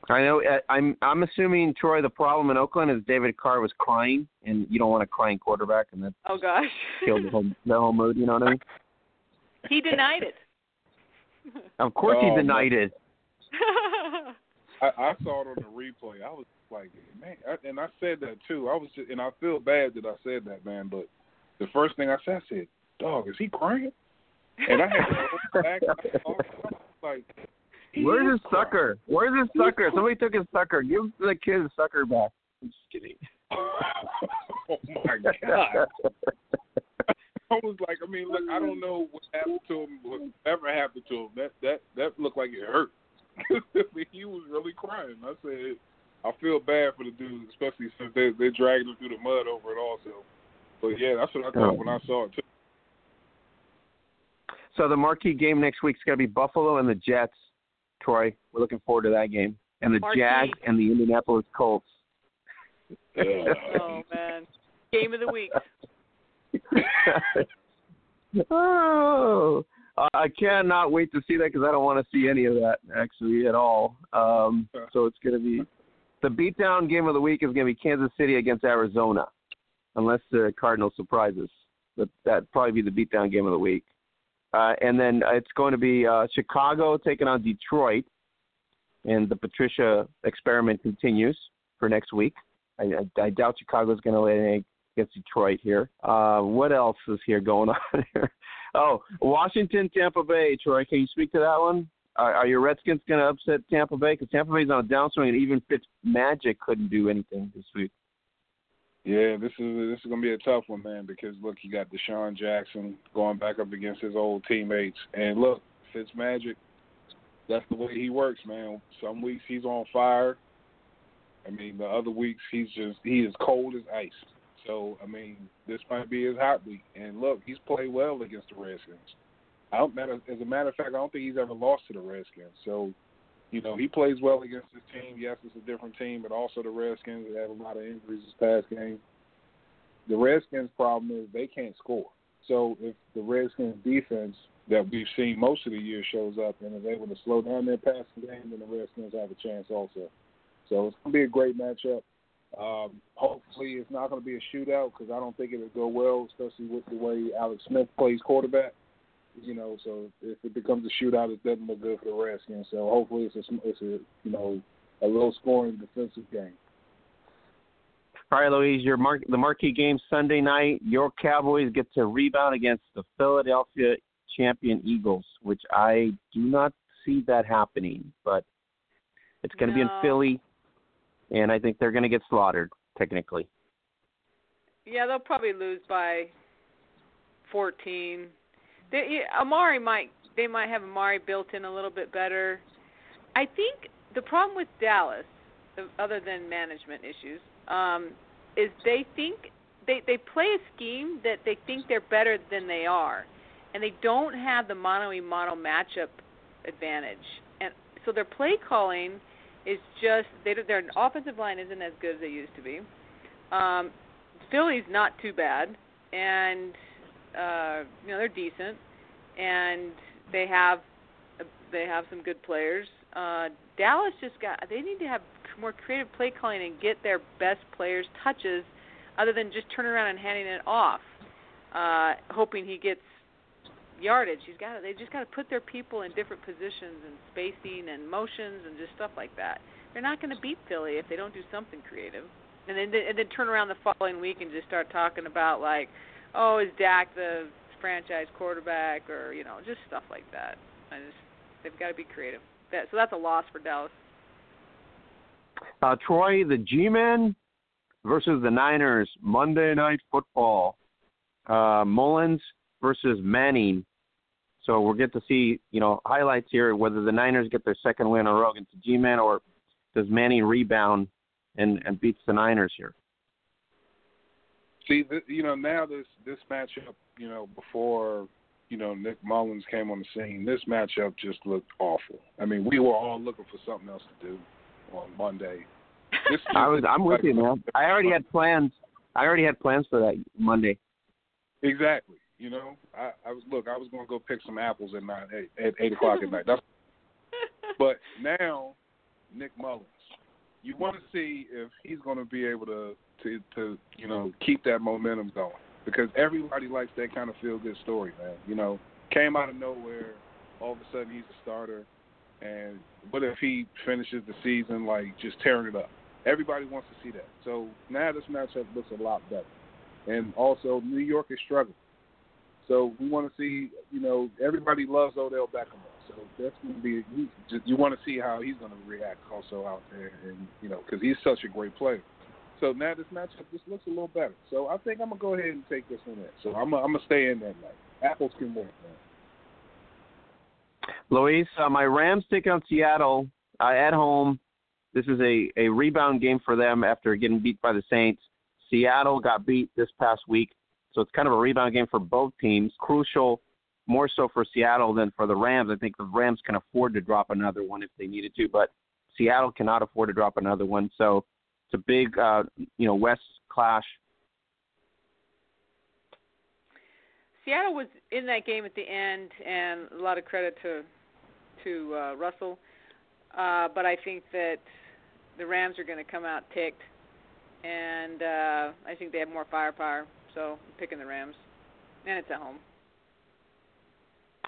I know. uh, I'm I'm assuming Troy. The problem in Oakland is David Carr was crying, and you don't want a crying quarterback, and that Oh gosh. killed the whole the whole mood. You know what I mean? he denied it. Of course, Oh, he denied it. I, I saw it on the replay. I was like, man, I, and I said that too. I was, just, and I feel bad that I said that, man. But the first thing I said, I said, "Dog, is he crying?" And I had to go back. I saw it, I was like, he Where's his sucker? Where's his sucker? Somebody took his sucker. Give the kid his sucker back. I'm just kidding. oh my god! I was like, I mean, look, I don't know what happened to him, whatever happened to him. That that that looked like it hurt. He was really crying. I said, I feel bad for the dude, especially since they they dragged him through the mud over it also. But yeah, that's what I thought when I saw it too. So the marquee game next week's going to be Buffalo and the Jets. Troy, we're looking forward to that game, and the Marquee. Jags and the Indianapolis Colts. oh man. Game of the week. oh, I cannot wait to see that because I don't want to see any of that actually at all. Um, so it's going to be the beatdown game of the week is going to be Kansas City against Arizona, unless the Cardinals surprises. But that'd probably be the beatdown game of the week. Uh, and then it's going to be uh, Chicago taking on Detroit, and the Patricia experiment continues for next week. I, I, I doubt Chicago's going to lay an egg against Detroit here. Uh, what else is here going on here? Oh, Washington, Tampa Bay. Troy, can you speak to that one? Are, are your Redskins going to upset Tampa Bay? Because Tampa Bay's on a downswing, and even Fitz Magic couldn't do anything this week. Yeah, this is this is gonna be a tough one, man. Because look, you got DeSean Jackson going back up against his old teammates, and look, Fitzmagic, that's the way he works, man. Some weeks he's on fire. I mean, the other weeks he's just he is cold as ice. So I mean, this might be his hot week. And look, he's played well against the Redskins. I don't matter as a matter of fact, I don't think he's ever lost to the Redskins. So, you know, he plays well against his team. Yes, it's a different team, but also the Redskins have a lot of injuries this past game. The Redskins' problem is they can't score. So if the Redskins' defense that we've seen most of the year shows up and is able to slow down their passing game, then the Redskins have a chance also. So it's going to be a great matchup. Um, hopefully, it's not going to be a shootout because I don't think it'll go well, especially with the way Alex Smith plays quarterback. You know, so if it becomes a shootout, it doesn't look good for the Redskins. So hopefully, it's a it's a you know a low scoring defensive game. All right, Louise, your mark, the marquee game Sunday night. Your Cowboys get to rebound against the Philadelphia champion Eagles, which I do not see that happening. But it's going to be in Philly, and I think they're going to get slaughtered technically. Yeah, they'll probably lose by 14. They, Amari might they might have Amari built in a little bit better. I think the problem with Dallas, other than management issues, um, is they think they they play a scheme that they think they're better than they are, and they don't have the mono y mono matchup advantage, and so their play calling is just they their offensive line isn't as good as they used to be. Um, Philly's not too bad, and uh, you know they're decent, and they have They have some good players. Uh, Dallas just got. They need to have more creative play calling and get their best players touches, other than just turning around and handing it off, uh, hoping he gets yardage. He's got. They just got to put their people in different positions and spacing and motions and just stuff like that. They're not going to beat Philly if they don't do something creative. And then and then turn around the following week and just start talking about like, oh, is Dak the franchise quarterback or you know just stuff like that. I just they've got to be creative. That, so that's a loss for Dallas. Uh, Troy, the G-men versus the Niners Monday Night Football. Uh, Mullens versus Manning. So we'll get to see, you know, highlights here whether the Niners get their second win in a row against the G-men or does Manning rebound and, and beats the Niners here. See, you know, now this this matchup, you know, before you know Nick Mullens came on the scene, this matchup just looked awful. I mean, we were all looking for something else to do on Monday. This I was, I'm with you, man. I already had plans. I already had plans for that Monday. Exactly. You know, I, I was look. I was going to go pick some apples at nine, eight, at eight o'clock at night. That's, but now, Nick Mullens, you want to see if he's going to be able to to to you know keep that momentum going because everybody likes that kind of feel good story, man. You know, came out of nowhere, all of a sudden he's a starter, and what if he finishes the season like just tearing it up? Everybody wants to see that. So now this matchup looks a lot better, and also New York is struggling. So we want to see, you know, everybody loves Odell Beckham. So that's going to be you, you want to see how he's going to react also out there, and you know, because he's such a great player. So now this matchup just looks a little better. So I think I'm gonna go ahead and take this one in. So I'm gonna, I'm gonna stay in that night. Apples can win. Man. Luis, uh, my Rams take on Seattle uh, at home. This is a, a rebound game for them after getting beat by the Saints. Seattle got beat this past week, so it's kind of a rebound game for both teams. Crucial, more so for Seattle than for the Rams. I think the Rams can afford to drop another one if they needed to, but Seattle cannot afford to drop another one. So it's a big, uh, you know, West clash. Seattle was in that game at the end, and a lot of credit to to uh, Russell. Uh, but I think that the Rams are going to come out ticked, and uh, I think they have more firepower. So I'm picking the Rams, and it's at home.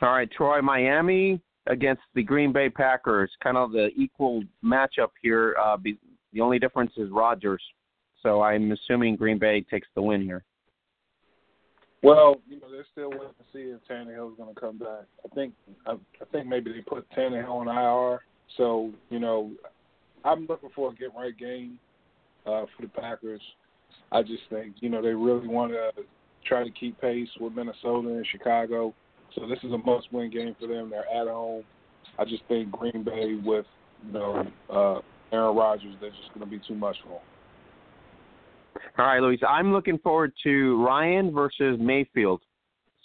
All right, Troy, Miami against the Green Bay Packers, kind of the equal matchup here. Uh, be, the only difference is Rodgers. So I'm assuming Green Bay takes the win here. Well, you know, they're still waiting to see if Tannehill's going to come back. I think I, I think maybe they put Tannehill on IR. So you know, I'm looking for a get right game uh, for the Packers. I just think you know they really want to try to keep pace with Minnesota and Chicago. So this is a must-win game for them. They're at home. I just think Green Bay with you know uh, Aaron Rodgers, they're just going to be too much for him. All right, Luis. I'm looking forward to Ryan versus Mayfield.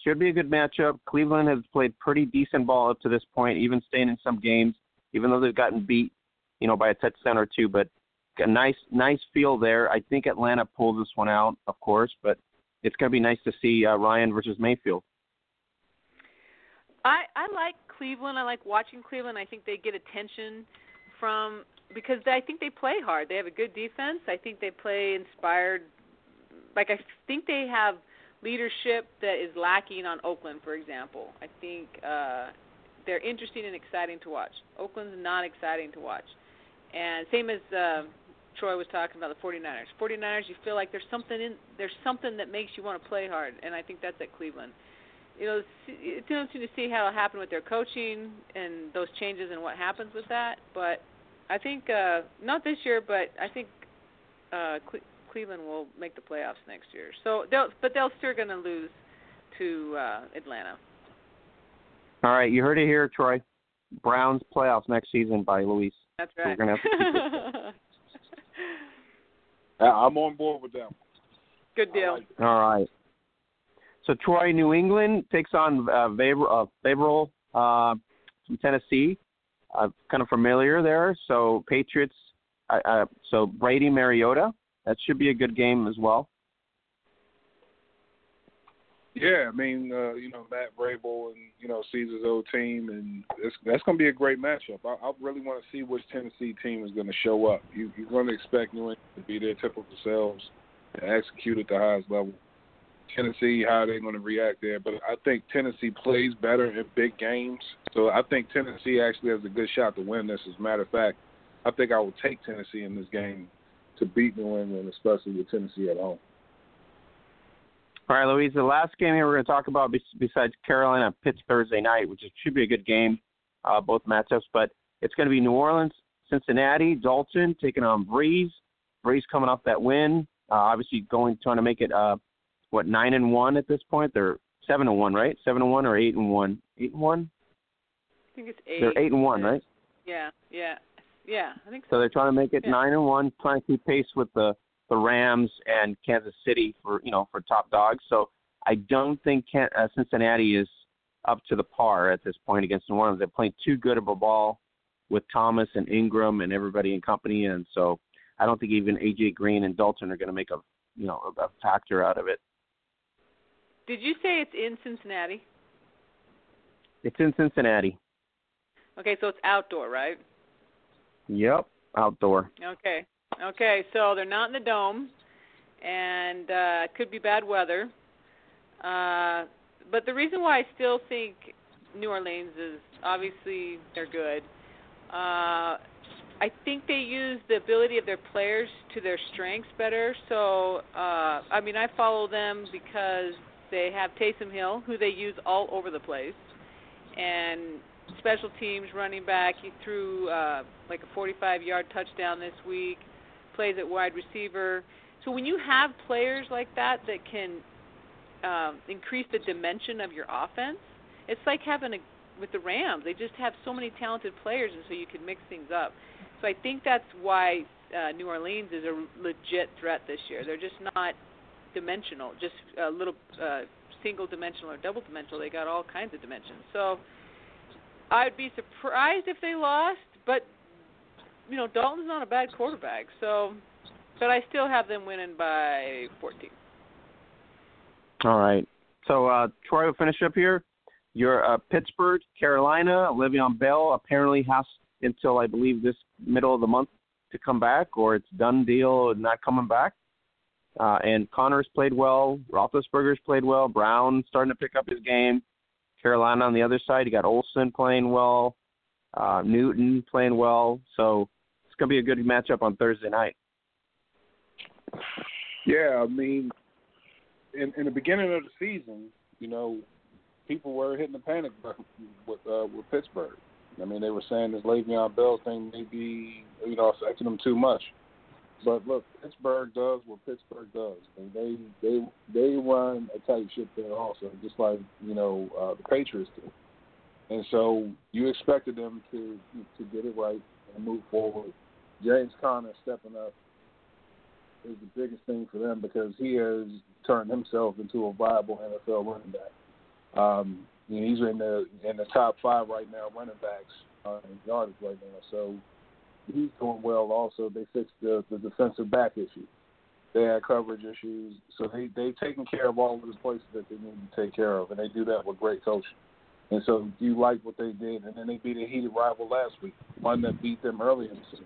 Should be a good matchup. Cleveland has played pretty decent ball up to this point, even staying in some games, even though they've gotten beat, you know, by a touchdown or two. But a nice, nice feel there. I think Atlanta pulls this one out, of course, but it's going to be nice to see uh, Ryan versus Mayfield. I I like Cleveland. I like watching Cleveland. I think they get attention from because I think they play hard. They have a good defense. I think they play inspired. Like I think they have leadership that is lacking on Oakland, for example. I think uh, they're interesting and exciting to watch. Oakland's not exciting to watch, and same as uh, Troy was talking about the 49ers. 49ers, you feel like there's something in there's something that makes you want to play hard, and I think that's at Cleveland. You know, it's interesting to see how it'll happen with their coaching and those changes and what happens with that, but I think uh, not this year, but I think uh, Cle- Cleveland will make the playoffs next year. So they'll, but they'll still going to lose to uh, Atlanta. All right, you heard it here, Troy. Browns playoffs next season by Luis. That's right. So we're gonna have to I'm on board with them. Good deal. Like All right. So Troy, New England takes on uh, Vrabel, uh, Vrabel uh, from Tennessee uh, kind of familiar there. So Patriots, uh, uh, so Brady Mariota, that should be a good game as well. Yeah, I mean, uh, you know, Matt Vrabel and you know Caesar's old team, and it's, that's going to be a great matchup. I, I really want to see which Tennessee team is going to show up. You, you're going to expect New England to be their typical selves and execute at the highest level. Tennessee, how they're going to react there, but I think Tennessee plays better in big games, so I think Tennessee actually has a good shot to win this. As a matter of fact, I think I will take Tennessee in this game to beat New England, especially with Tennessee at home. All right, Louise. The last game here we're going to talk about besides Carolina Pitts Thursday night, which should be a good game, uh, both matchups. But it's going to be New Orleans, Cincinnati, Dalton taking on Brees. Brees coming off that win, uh, obviously going trying to make it uh, what nine and one at this point. They're seven and one, right? Seven and one or eight and one? Eight and one. I think it's eight. They're eight and one, right? Yeah, yeah, yeah. I think so. So they're trying to make it yeah. nine and one, trying to keep pace with the the Rams and Kansas City for you know for top dogs. So I don't think Can- uh, Cincinnati is up to the par at this point against New Orleans. They're playing too good of a ball with Thomas and Ingram and everybody in company, and so I don't think even AJ Green and Dalton are going to make a you know a factor out of it. Did you say it's in Cincinnati? It's in Cincinnati. Okay, so it's outdoor, right? Yep, outdoor. Okay. Okay, so they're not in the dome, and uh, it could be bad weather. Uh, but the reason why I still think New Orleans is obviously they're good. Uh, I think they use the ability of their players to their strengths better. So, uh, I mean, I follow them because they have Taysom Hill, who they use all over the place, and special teams running back. He threw uh, like a 45-yard touchdown this week plays at wide receiver. So when you have players like that that can um, increase the dimension of your offense, it's like having a with the Rams. They just have so many talented players, and so you can mix things up. So I think that's why uh, New Orleans is a legit threat this year. They're just not dimensional, just a little uh, single dimensional or double dimensional. They got all kinds of dimensions. So I'd be surprised if they lost, but you know, Dalton's not a bad quarterback, so but I still have them winning by 14. All right. So uh Troy will finish up here. You're uh, Pittsburgh, Carolina. Le'Veon Bell apparently has until I believe this middle of the month to come back, or it's done deal not coming back. Uh, and Conner's played well. Roethlisberger's played well. Brown starting to pick up his game. Carolina on the other side, you got Olsen playing well. Uh, Newton playing well. So it's going to be a good matchup on Thursday night. Yeah, I mean, in, in the beginning of the season, you know, people were hitting the panic button with uh, with Pittsburgh. I mean, they were saying this Le'Veon Bell thing may be, you know, affecting them too much. But look, Pittsburgh does what Pittsburgh does. Mean, they they they run a tight ship there also, just like you know uh, the Patriots do. And so you expected them to to get it right and move forward James Conner stepping up is the biggest thing for them because he has turned himself into a viable NFL running back. Um, you know, he's in the in the top five right now, running backs uh, in yardage right now. So he's doing well. Also, they fixed the, the defensive back issue. They had coverage issues, so they they've taken care of all of the places that they need to take care of, and they do that with great coaching. And so you like what they did, and then they beat a heated rival last week, one that beat them early in the season.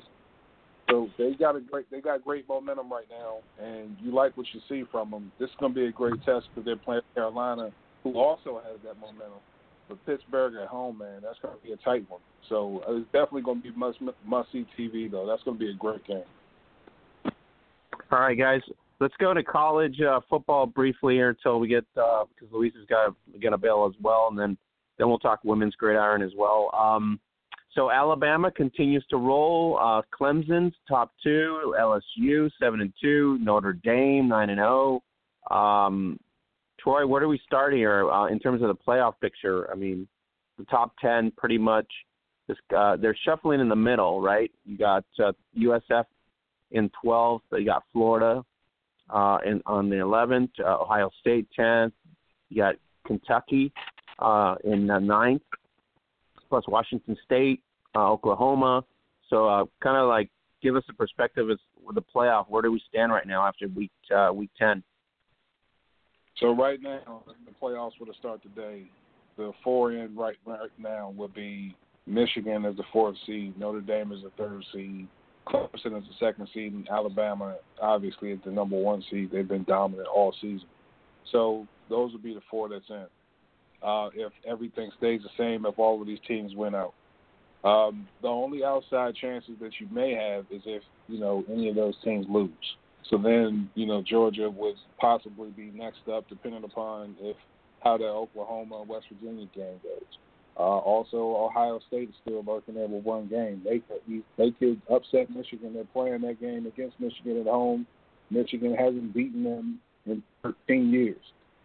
So they got a great they got great momentum right now, and you like what you see from them. This is going to be a great test because they're playing Carolina, who also has that momentum. But Pittsburgh at home, man, that's going to be a tight one. So uh, it's definitely going to be must must see TV though. That's going to be a great game. All right, guys, let's go to college uh, football briefly here until we get uh, because Louise has got to a bail as well, and then then we'll talk women's gridiron as well. Um, so Alabama continues to roll. Uh, Clemson's top two. LSU seven and two. Notre Dame nine and zero. Oh. Um, Troy, where do we start here uh, in terms of the playoff picture? I mean, the top ten pretty much. This, uh, they're shuffling in the middle, right? You got uh, USF in 12th. You got Florida uh, in, on the 11th. Uh, Ohio State 10th. You got Kentucky uh, in the ninth plus Washington State, uh, Oklahoma. So uh, kind of like give us a perspective as the playoff. Where do we stand right now after week uh, week ten? So right now, the playoffs were to start today. The four in right right now would be Michigan as the fourth seed, Notre Dame as the third seed, Clemson as the second seed, and Alabama obviously is the number one seed. They've been dominant all season. So those would be the four that's in. Uh, if everything stays the same, if all of these teams win out. Um, the only outside chances that you may have is if you know any of those teams lose. So then you know Georgia would possibly be next up, depending upon if how the Oklahoma West Virginia game goes. Uh, also, Ohio State is still lurking there with one game. They could they could upset Michigan. They're playing that game against Michigan at home. Michigan hasn't beaten them in 13 years.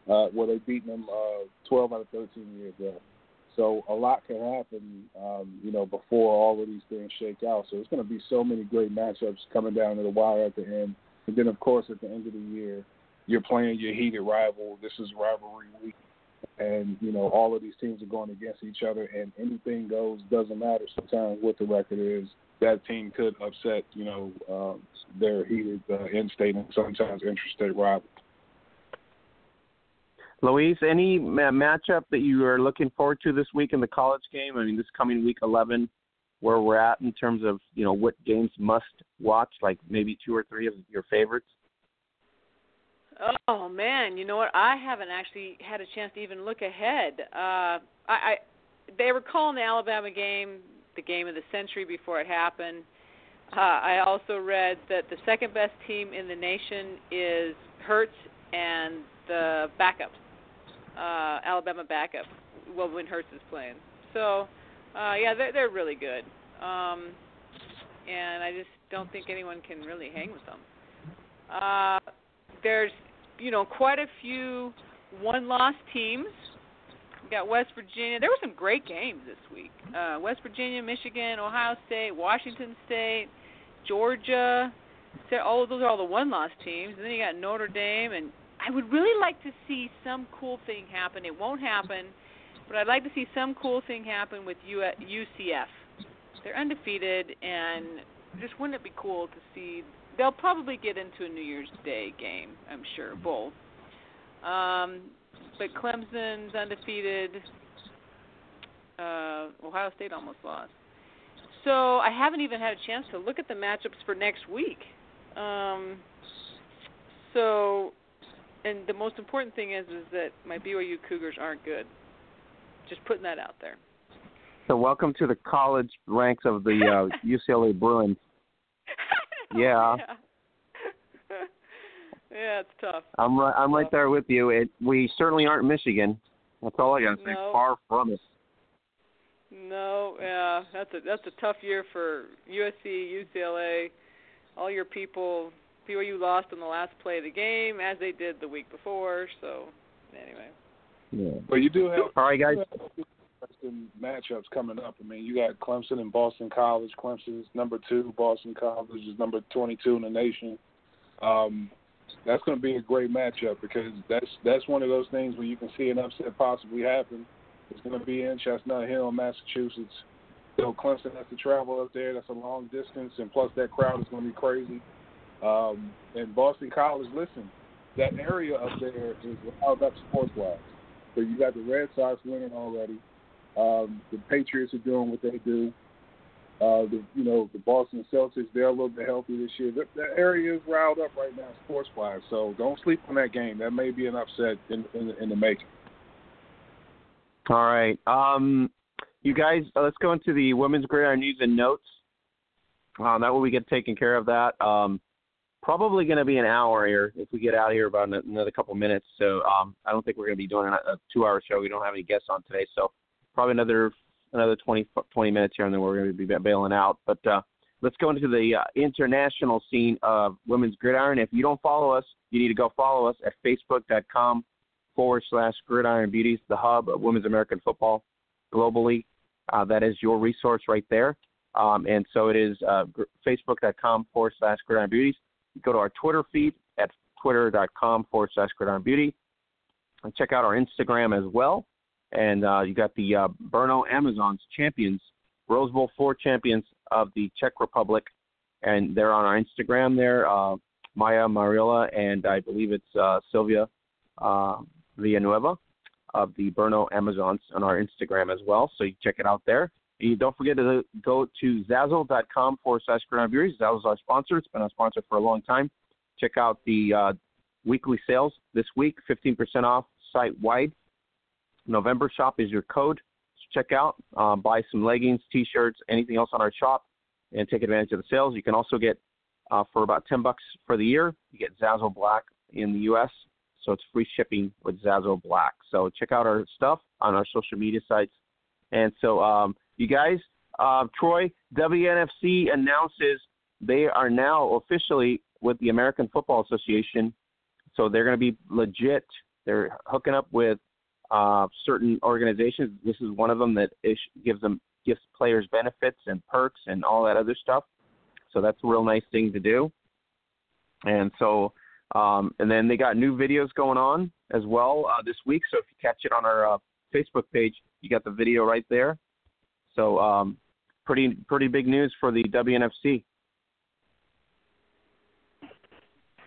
Uh, well, they've beaten them uh, 12 out of 13 years. There. So a lot can happen, um, you know, before all of these things shake out. So it's going to be so many great matchups coming down to the wire at the end. And then, of course, at the end of the year, you're playing your heated rival. This is rivalry week and you know all of these teams are going against each other, and anything goes. Doesn't matter sometimes what the record is. That team could upset you know uh, their heated uh, in-state and sometimes interstate rivals. Luis, any ma- matchup that you are looking forward to this week in the college game? I mean, this coming week 11, where we're at in terms of you know what games must watch, like maybe two or three of your favorites. Oh man, you know what? I haven't actually had a chance to even look ahead. Uh, I, I they were calling the Alabama game the game of the century before it happened. Uh, I also read that the second best team in the nation is Hurts and the backup, uh, Alabama backup. Well, when Hurts is playing, so uh, yeah, they're they're really good. Um, and I just don't think anyone can really hang with them. Uh, there's you know, quite a few one-loss teams. We got West Virginia. There were some great games this week. Uh, West Virginia, Michigan, Ohio State, Washington State, Georgia. All of those are all the one-loss teams. And then you got Notre Dame. And I would really like to see some cool thing happen. It won't happen, but I'd like to see some cool thing happen with UCF. They're undefeated, and just wouldn't it be cool to see they'll probably get into a New Year's Day game, I'm sure, both. Um, but Clemson's undefeated. Uh, Ohio State almost lost. So I haven't even had a chance to look at the matchups for next week. Um, so, and the most important thing is is that my BYU Cougars aren't good. Just putting that out there. So welcome to the college ranks of the uh, UCLA Bruins. Yeah. yeah. yeah, it's tough. I'm right. I'm right there with you. It. We certainly aren't Michigan. That's all I gotta say. No. Far from it. No, yeah, that's a that's a tough year for USC, UCLA, all your people. BYU lost in the last play of the game, as they did the week before. So, anyway. Yeah. But you do have all right, guys. interesting matchups coming up. I mean, you got Clemson and Boston College. Clemson is number two. Boston College is number 22 in the nation. Um, that's going to be a great matchup because that's that's one of those things where you can see an upset possibly happen. It's going to be in Chestnut Hill, Massachusetts. So Clemson has to travel up there. That's a long distance, and plus that crowd is going to be crazy. Um, and Boston College, listen, that area up there is wild up sports wise. So you got the Red Sox winning already. Um, the Patriots are doing what they do. Uh, the you know the Boston Celtics they're a little bit healthy this year. That, area is riled up right now, sports wise. So don't sleep on that game. That may be an upset in in, in the making. All right, um, you guys, uh, let's go into the women's gridiron news and notes. Uh, that way we get taken care of that. Um, probably going to be an hour here if we get out of here about another couple minutes. So um, I don't think we're going to be doing a, two-hour show. We don't have any guests on today, so probably another another 20, 20 minutes here, and then we're going to be bailing out. But uh, let's go into the uh, international scene of women's gridiron. If you don't follow us, you need to go follow us at facebook.com forward slash gridiron beauties, the hub of women's American football globally. Uh, that is your resource right there. Um, and so it is uh, facebook.com forward slash gridiron beauties. Go to our Twitter feed at twitter.com forward slash gridiron beauty. And check out our Instagram as well and uh, you got the uh, Brno Amazons champions, Rose Bowl four champions of the Czech Republic, and they're on our Instagram there, uh, Maya Marilla, and I believe it's uh, Sylvia uh, Villanueva of the Brno Amazons on our Instagram as well. So you check it out there. Don't forget to go to Zazzle.com forward slash Coronavirus. Zazzle's our sponsor. It's been our sponsor for a long time. Check out the uh, weekly sales this week, 15% off site wide. November shop is your code. So check out, uh, buy some leggings, t-shirts, anything else on our shop, and take advantage of the sales. You can also get uh, for about 10 bucks for the year. You get Zazzle Black in the U.S. So it's free shipping with Zazzle Black. So check out our stuff on our social media sites. And so, um, you guys, uh, Troy, WNFC announces they are now officially with the American Football Association. So they're going to be legit. They're hooking up with uh, certain organizations. This is one of them that is, gives them gives players benefits and perks and all that other stuff. So that's a real nice thing to do. And so, um, and then they got new videos going on as well uh, this week. So if you catch it on our uh, Facebook page, you got the video right there. So um, pretty pretty big news for the WNFC.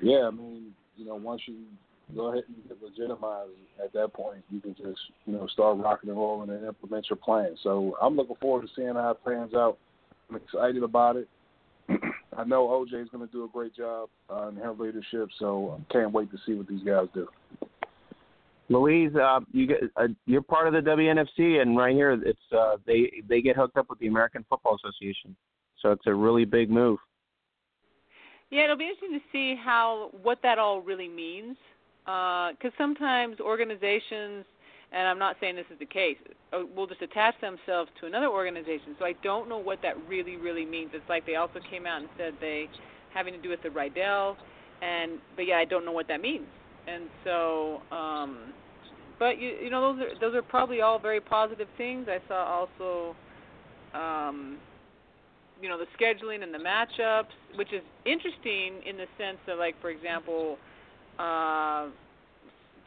Yeah, I mean, you know, once you go ahead and get legitimized at that point, you can just, you know, start rocking and rolling and implement your plan. So I'm looking forward to seeing how it pans out. I'm excited about it. I know OJ is going to do a great job uh, in her leadership, so I can't wait to see what these guys do. Louise, uh, you get uh, you're part of the WNFC, and right here it's uh, they they get hooked up with the American Football Association, so it's a really big move. Yeah, it'll be interesting to see how what that all really means, because uh, sometimes organizations, and I'm not saying this is the case, uh, will just attach themselves to another organization. So I don't know what that really really means. It's like they also came out and said they having to do with the Riddell, and but yeah, I don't know what that means. And so, um, but you you know those are those are probably all very positive things. I saw also. Um, you know the scheduling and the matchups, which is interesting in the sense of like for example, uh,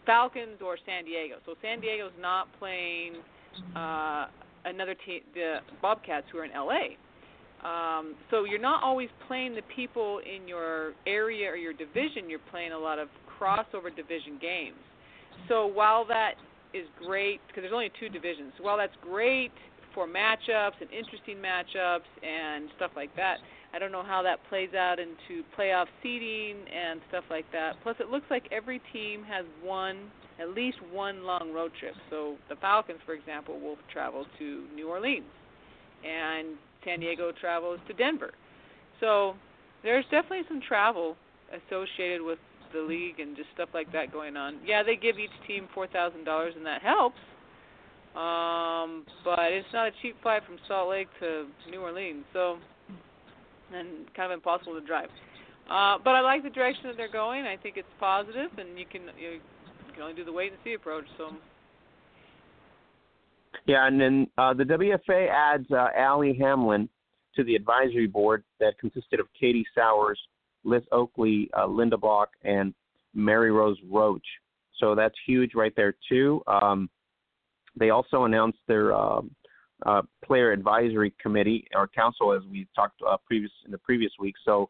Falcons or San Diego. So San Diego's not playing uh, another team, the Bobcats, who are in LA. Um, so you're not always playing the people in your area or your division. You're playing a lot of crossover division games. So while that is great, because there's only two divisions, so while that's great for matchups and interesting matchups and stuff like that. I don't know how that plays out into playoff seeding and stuff like that. Plus, it looks like every team has one, at least one long road trip. So the Falcons, for example, will travel to New Orleans, and San Diego travels to Denver. So there's definitely some travel associated with the league and just stuff like that going on. Yeah, they give each team four thousand dollars, and that helps um, but it's not a cheap flight from Salt Lake to New Orleans, so and kind of impossible to drive. Uh, but I like the direction that they're going. I think it's positive, and you can you, can only do the wait and see approach. So. Yeah, and then uh, the WFA adds uh, Allie Hamlin to the advisory board that consisted of Katie Sowers, Liz Oakley, uh, Linda Block, and Mary Rose Roach. So that's huge right there too. Um, they also announced their uh, uh, player advisory committee or council, as we talked uh, previous in the previous week. So,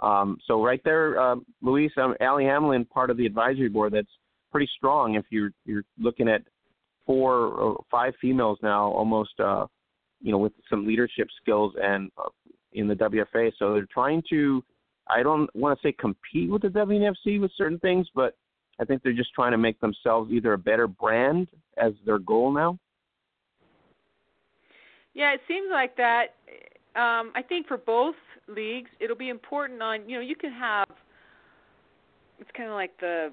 um, so right there, uh, Luis, um, Allie Hamlin, part of the advisory board. That's pretty strong. If you're you're looking at four or five females now, almost, uh, you know, with some leadership skills and uh, in the WFA. So they're trying to. I don't want to say compete with the WNFC with certain things, but I think they're just trying to make themselves either a better brand as their goal now. Yeah, it seems like that. Um, I think for both leagues, it'll be important on you know you can have. It's kind of like the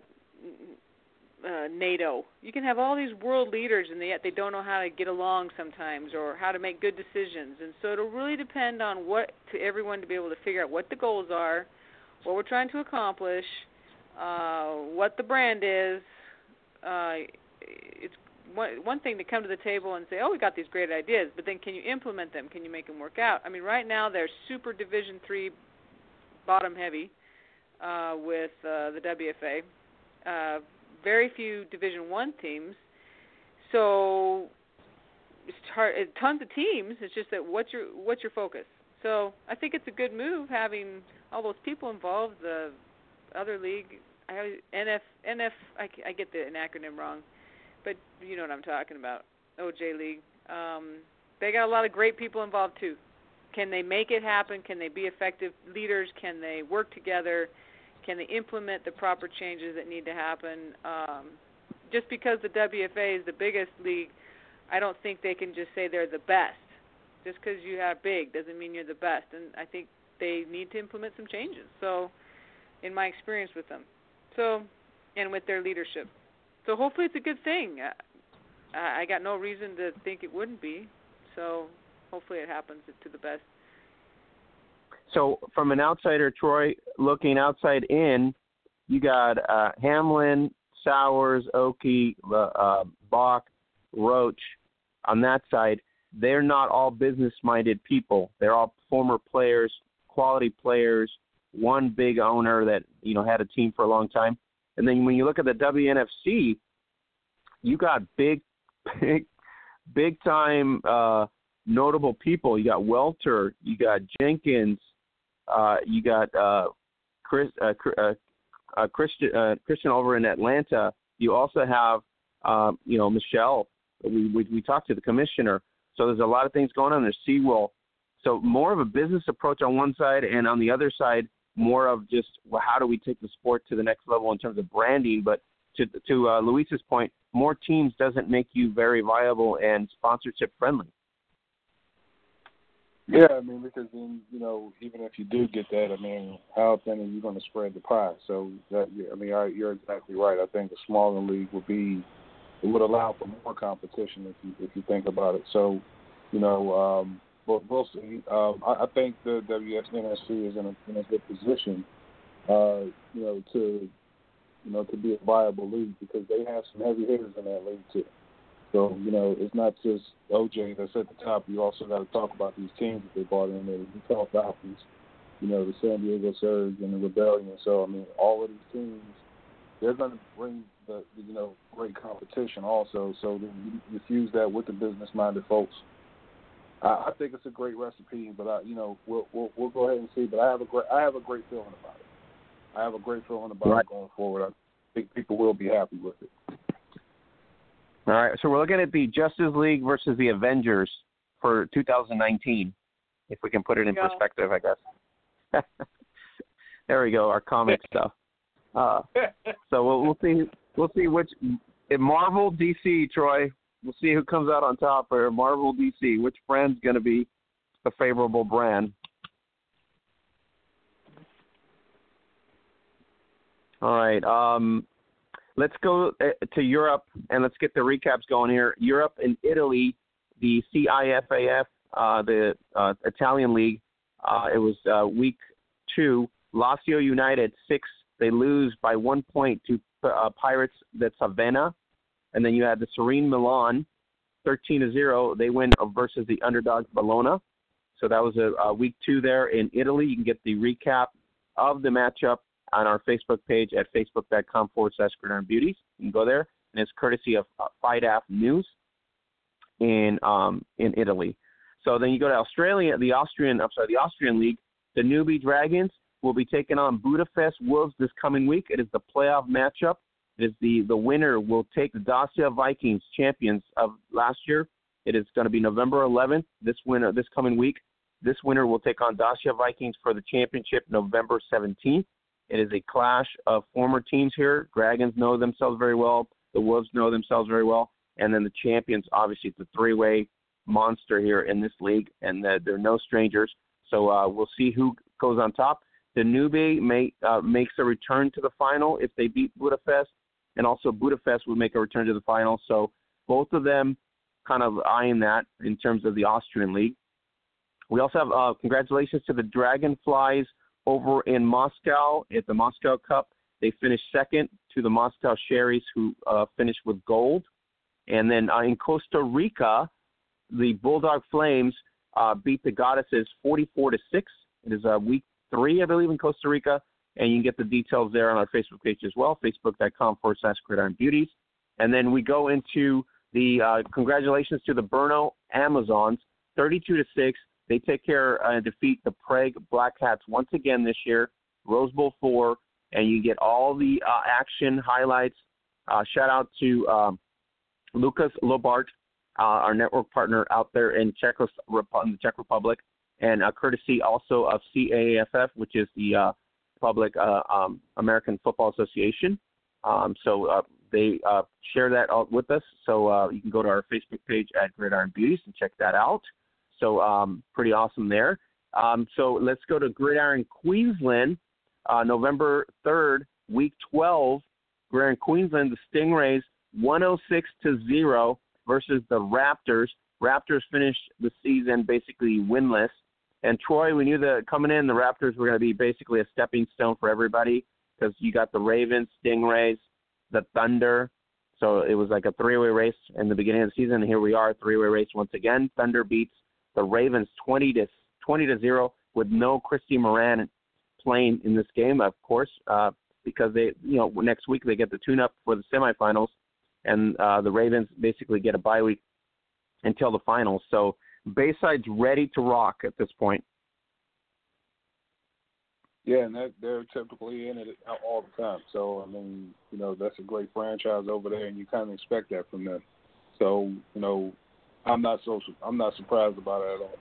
uh, NATO. You can have all these world leaders, and yet they don't know how to get along sometimes, or how to make good decisions. And so it'll really depend on what to everyone to be able to figure out what the goals are, what we're trying to accomplish, uh, what the brand is. Uh, it's one one thing to come to the table and say, "Oh, we got these great ideas," but then can you implement them? Can you make them work out? I mean, right now they're super Division three, bottom heavy, uh, with uh, the WFA. Uh, very few Division one teams, so it's hard. Tons of teams. It's just that what's your what's your focus? So I think it's a good move having all those people involved. The other league I NF NF I, I get the acronym wrong, but you know what I'm talking about. OJ League. Um, they got a lot of great people involved too. Can they make it happen? Can they be effective leaders? Can they work together? Can they implement the proper changes that need to happen? Um, just because the WFA is the biggest league, I don't think they can just say they're the best. Just because you have big doesn't mean you're the best, and I think they need to implement some changes. So, in my experience with them, so and with their leadership, so hopefully it's a good thing. I, I got no reason to think it wouldn't be. So hopefully it happens to the best. So from an outsider, Troy, looking outside in, you got uh, Hamlin, Sowers, Oki, uh, uh, Bach, Roach on that side. They're not all business-minded people. They're all former players, quality players. One big owner that you know had a team for a long time, and then when you look at the WNFC, you got big, big big time uh, notable people. You got Welter, you got Jenkins, uh, you got uh, Chris, uh, uh, uh, Christian, uh, Christian over in Atlanta. You also have, uh, you know, Michelle. We, we we talked to the commissioner. So there's a lot of things going on. There's Seawell. So more of a business approach on one side, and on the other side, more of just well, how do we take the sport to the next level in terms of branding. But to to uh, Luis's point, more teams doesn't make you very viable and sponsorship friendly. Yeah, I mean, because then you know, even if you do get that, I mean, how thin are you going to spread the pie? So that, I mean, you're exactly right. I think a smaller league would be, it would allow for more competition if you if you think about it. So, you know, um, we'll, we'll see. Um, I, I think the WSNSC is in a in a good position, uh, you know, to you know, to be a viable league because they have some heavy hitters in that league too. So, you know, it's not just OJ that's at the top. You also got to talk about these teams that they brought in there. The Utah Falcons, you know, the San Diego Surge and the Rebellion. So, I mean, all of these teams, they're going to bring the, you know, great competition also. So you, you fuse that with the business-minded folks. I, I think it's a great recipe, but I, you know, we'll, we'll we'll go ahead and see. But I have a great I have a great feeling about it. I have a great feeling about right. it going forward. I think people will be happy with it. All right, so we're looking at the Justice League versus the Avengers for 2019, if we can put it in perspective, I guess. there we go, our comic stuff. Uh, so we'll, we'll see. We'll see which in Marvel DC, Troy. We'll see who comes out on top for Marvel DC. Which brand's going to be the favorable brand? All right. Um, let's go uh, to Europe and let's get the recaps going here. Europe and Italy, the CIFAF, uh, the uh, Italian league. Uh, it was uh, week two. Lazio United six. They lose by one point to uh, Pirates that's Savannah, and then you had the Serene Milan, thirteen to zero. They win versus the underdog Bologna. So that was a, a week two there in Italy. You can get the recap of the matchup on our Facebook page at facebook.com forward slash gridiron beauties. You can go there, and it's courtesy of uh, FIDAF News in um, in Italy. So then you go to Australia, the Austrian, I'm sorry, the Austrian League. The Danube Dragons will be taking on Budapest Wolves this coming week. It is the playoff matchup. It is the the winner will take the Dacia Vikings, champions of last year. It is going to be November 11th. This winner, this coming week, this winner will take on Dacia Vikings for the championship November 17th. It is a clash of former teams here. Dragons know themselves very well. The Wolves know themselves very well. And then the champions, obviously, it's a three way monster here in this league, and they're no strangers. So uh, we'll see who goes on top. The Danube may, uh, makes a return to the final if they beat Budapest, and also Budapest would make a return to the final. So both of them kind of eyeing that in terms of the Austrian league. We also have uh, congratulations to the Dragonflies over in Moscow at the Moscow Cup. They finished second to the Moscow Sherries, who uh, finished with gold. And then uh, in Costa Rica, the Bulldog Flames uh, beat the Goddesses 44 to six. It is uh, week three, I believe, in Costa Rica, and you can get the details there on our Facebook page as well, facebook.com forward slash gridiron beauties. And then we go into the uh, congratulations to the Brno Amazons, 32 to six. They take care uh, and defeat the Prague Black Hats once again this year. Rose Bowl four, and you get all the uh, action highlights. Uh, shout out to um, Lucas Lobart, uh, our network partner out there in Czech, in the Czech Republic, and uh, courtesy also of CAAFF, which is the uh, Public uh, um, American Football Association. Um, so uh, they uh, share that with us. So uh, you can go to our Facebook page at Gridiron Beauties and check that out. So um, pretty awesome there. Um, so let's go to Gridiron Queensland, uh, November 3rd, week 12. Gridiron Queensland, the Stingrays 106 to 0 versus the Raptors. Raptors finished the season basically winless. And Troy, we knew that coming in, the Raptors were going to be basically a stepping stone for everybody because you got the Ravens, Stingrays, the Thunder. So it was like a three-way race in the beginning of the season. And here we are, three-way race once again. Thunder beats the Ravens 20 to 20 to zero with no Christy Moran playing in this game, of course, uh, because they, you know, next week they get the tune-up for the semifinals, and uh, the Ravens basically get a bye week until the finals. So Bayside's ready to rock at this point. Yeah, and that, they're typically in it all the time. So I mean, you know, that's a great franchise over there, and you kind of expect that from them. So you know, I'm not so I'm not surprised about it at all.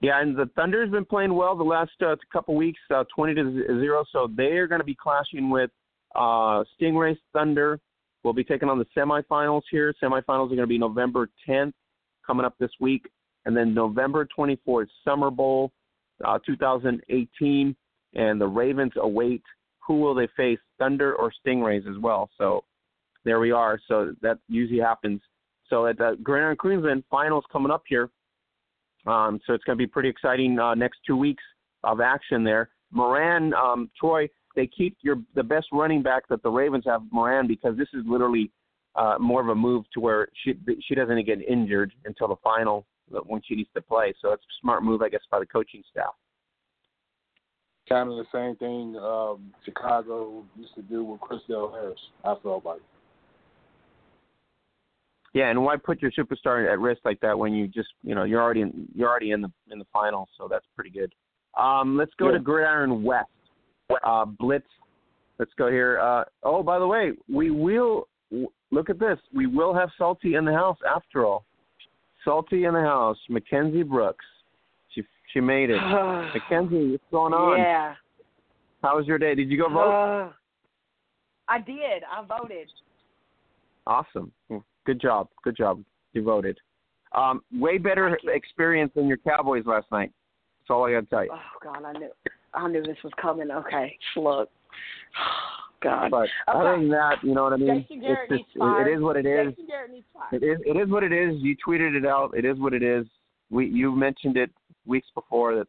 Yeah, and the Thunder's been playing well the last uh, couple weeks, uh, 20 to zero. So they are going to be clashing with uh, Stingrays Thunder. We'll be taking on the semifinals here. Semifinals are going to be November 10th, coming up this week, and then November 24th, Summer Bowl, uh, 2018, and the Ravens await. Who will they face, Thunder or Stingrays as well? So there we are. So that usually happens. So at the Grand Queensland finals coming up here, um, so it's going to be pretty exciting uh, next two weeks of action there. Moran, um, Troy, they keep your the best running back that the Ravens have, Moran, because this is literally uh, more of a move to where she she doesn't get injured until the final when she needs to play. So it's a smart move, I guess, by the coaching staff. Kind of the same thing um, Chicago used to do with Chrisdell Harris. I felt like. Yeah, and why put your superstar at risk like that when you just you know you're already in, you're already in the in the finals, so that's pretty good. Um, let's go yeah. to Gridiron West. Uh, Blitz. Let's go here. Uh, oh, by the way, we will look at this. We will have Salty in the house after all. Salty in the house. Mackenzie Brooks. She she made it. Mackenzie, what's going on? Yeah. How was your day? Did you go vote? Uh, I did. I voted. Awesome. Good job. Good job. Devoted. Um, way better experience than your Cowboys last night. That's all I got to tell you. Oh God, I knew, I knew this was coming. Okay, look. God. But okay. other than that, you know what I mean. It's just, it, is what it is. Jason Garrett needs It is. It is what it is. You tweeted it out. It is what it is. We you mentioned it weeks before that,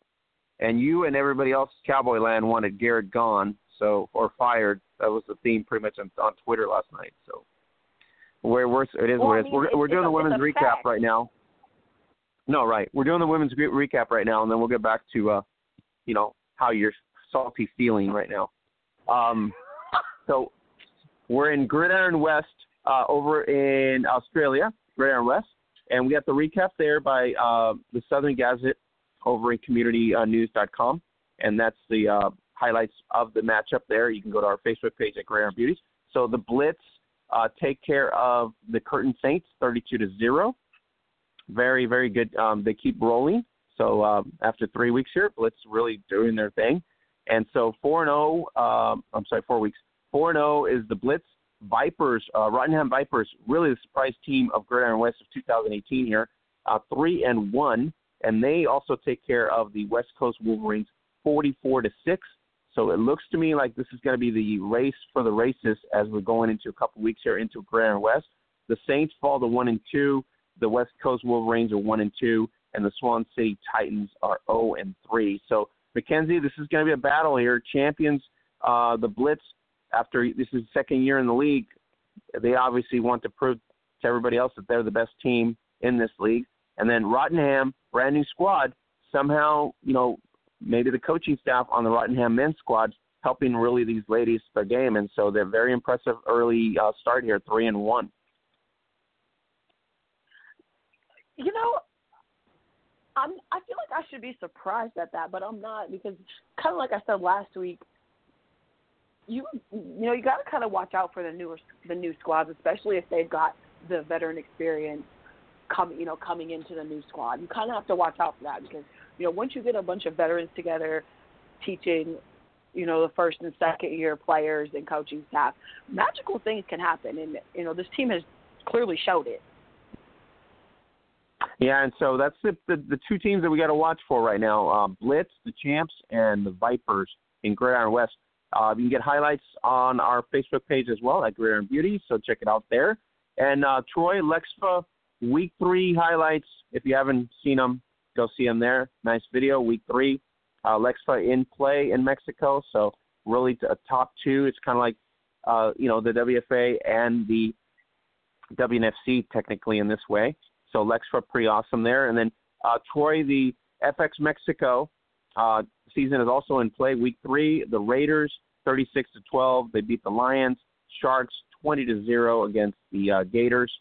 and you and everybody else, Cowboy Land, wanted Garrett gone, so or fired. That was the theme pretty much on, on Twitter last night. So where we're it is well, what it is. We're we're doing the women's recap right now. No, right. We're doing the women's recap right now, and then we'll get back to uh, you know, how you're salty feeling right now. Um, so we're in Gridiron West uh, over in Australia, Gridiron West, and we got the recap there by uh, the Southern Gazette over in CommunityNews.com, and that's the uh, highlights of the matchup there. You can go to our Facebook page at Gridiron Beauties. So the Blitz uh, take care of the Curtin Saints, 32 to zero. Very, very good. Um, they keep rolling. So um, after three weeks here, Blitz really doing their thing. And so four and zero. Oh, um, I'm sorry, four weeks. Four and zero oh is the Blitz. Vipers, uh, Rockingham Vipers, really the surprise team of Gridiron West of 2018 here. Uh, three and one, and they also take care of the West Coast Wolverines, 44 to six. So it looks to me like this is going to be the race for the races as we're going into a couple weeks here into Grand West. The Saints fall to one and two. The West Coast Wolverines are one and two, and the Swan City Titans are zero and three. So Mackenzie, this is going to be a battle here. Champions, uh, the Blitz, after this is second year in the league, they obviously want to prove to everybody else that they're the best team in this league. And then Rockingham, brand new squad, somehow you know maybe the coaching staff on the Rockingham men's squad helping really these ladies their game, and so they're very impressive early uh, start here, three and one. You know, I'm. I feel like I should be surprised at that, but I'm not because kind of like I said last week, you you know you got to kind of watch out for the newer the new squads, especially if they've got the veteran experience coming you know coming into the new squad. You kind of have to watch out for that because you know once you get a bunch of veterans together teaching you know the first and second year players and coaching staff, magical things can happen, and you know this team has clearly showed it. Yeah, and so that's the the, the two teams that we got to watch for right now: uh, Blitz, the champs, and the Vipers in Gridiron West. Uh, you can get highlights on our Facebook page as well at Gridiron Beauty, so check it out there. And uh, Troy Lexfa week three highlights. If you haven't seen them, go see them there. Nice video, week three. Uh, Lexfa in play in Mexico, so really a top two. It's kind of like uh, you know the WFA and the WNFC technically in this way. So Lexfa pretty awesome there. And then uh, Troy, the FX Mexico uh, season is also in play. Week three, the Raiders 36 to 12. They beat the Lions. Sharks 20 to zero against the uh, Gators.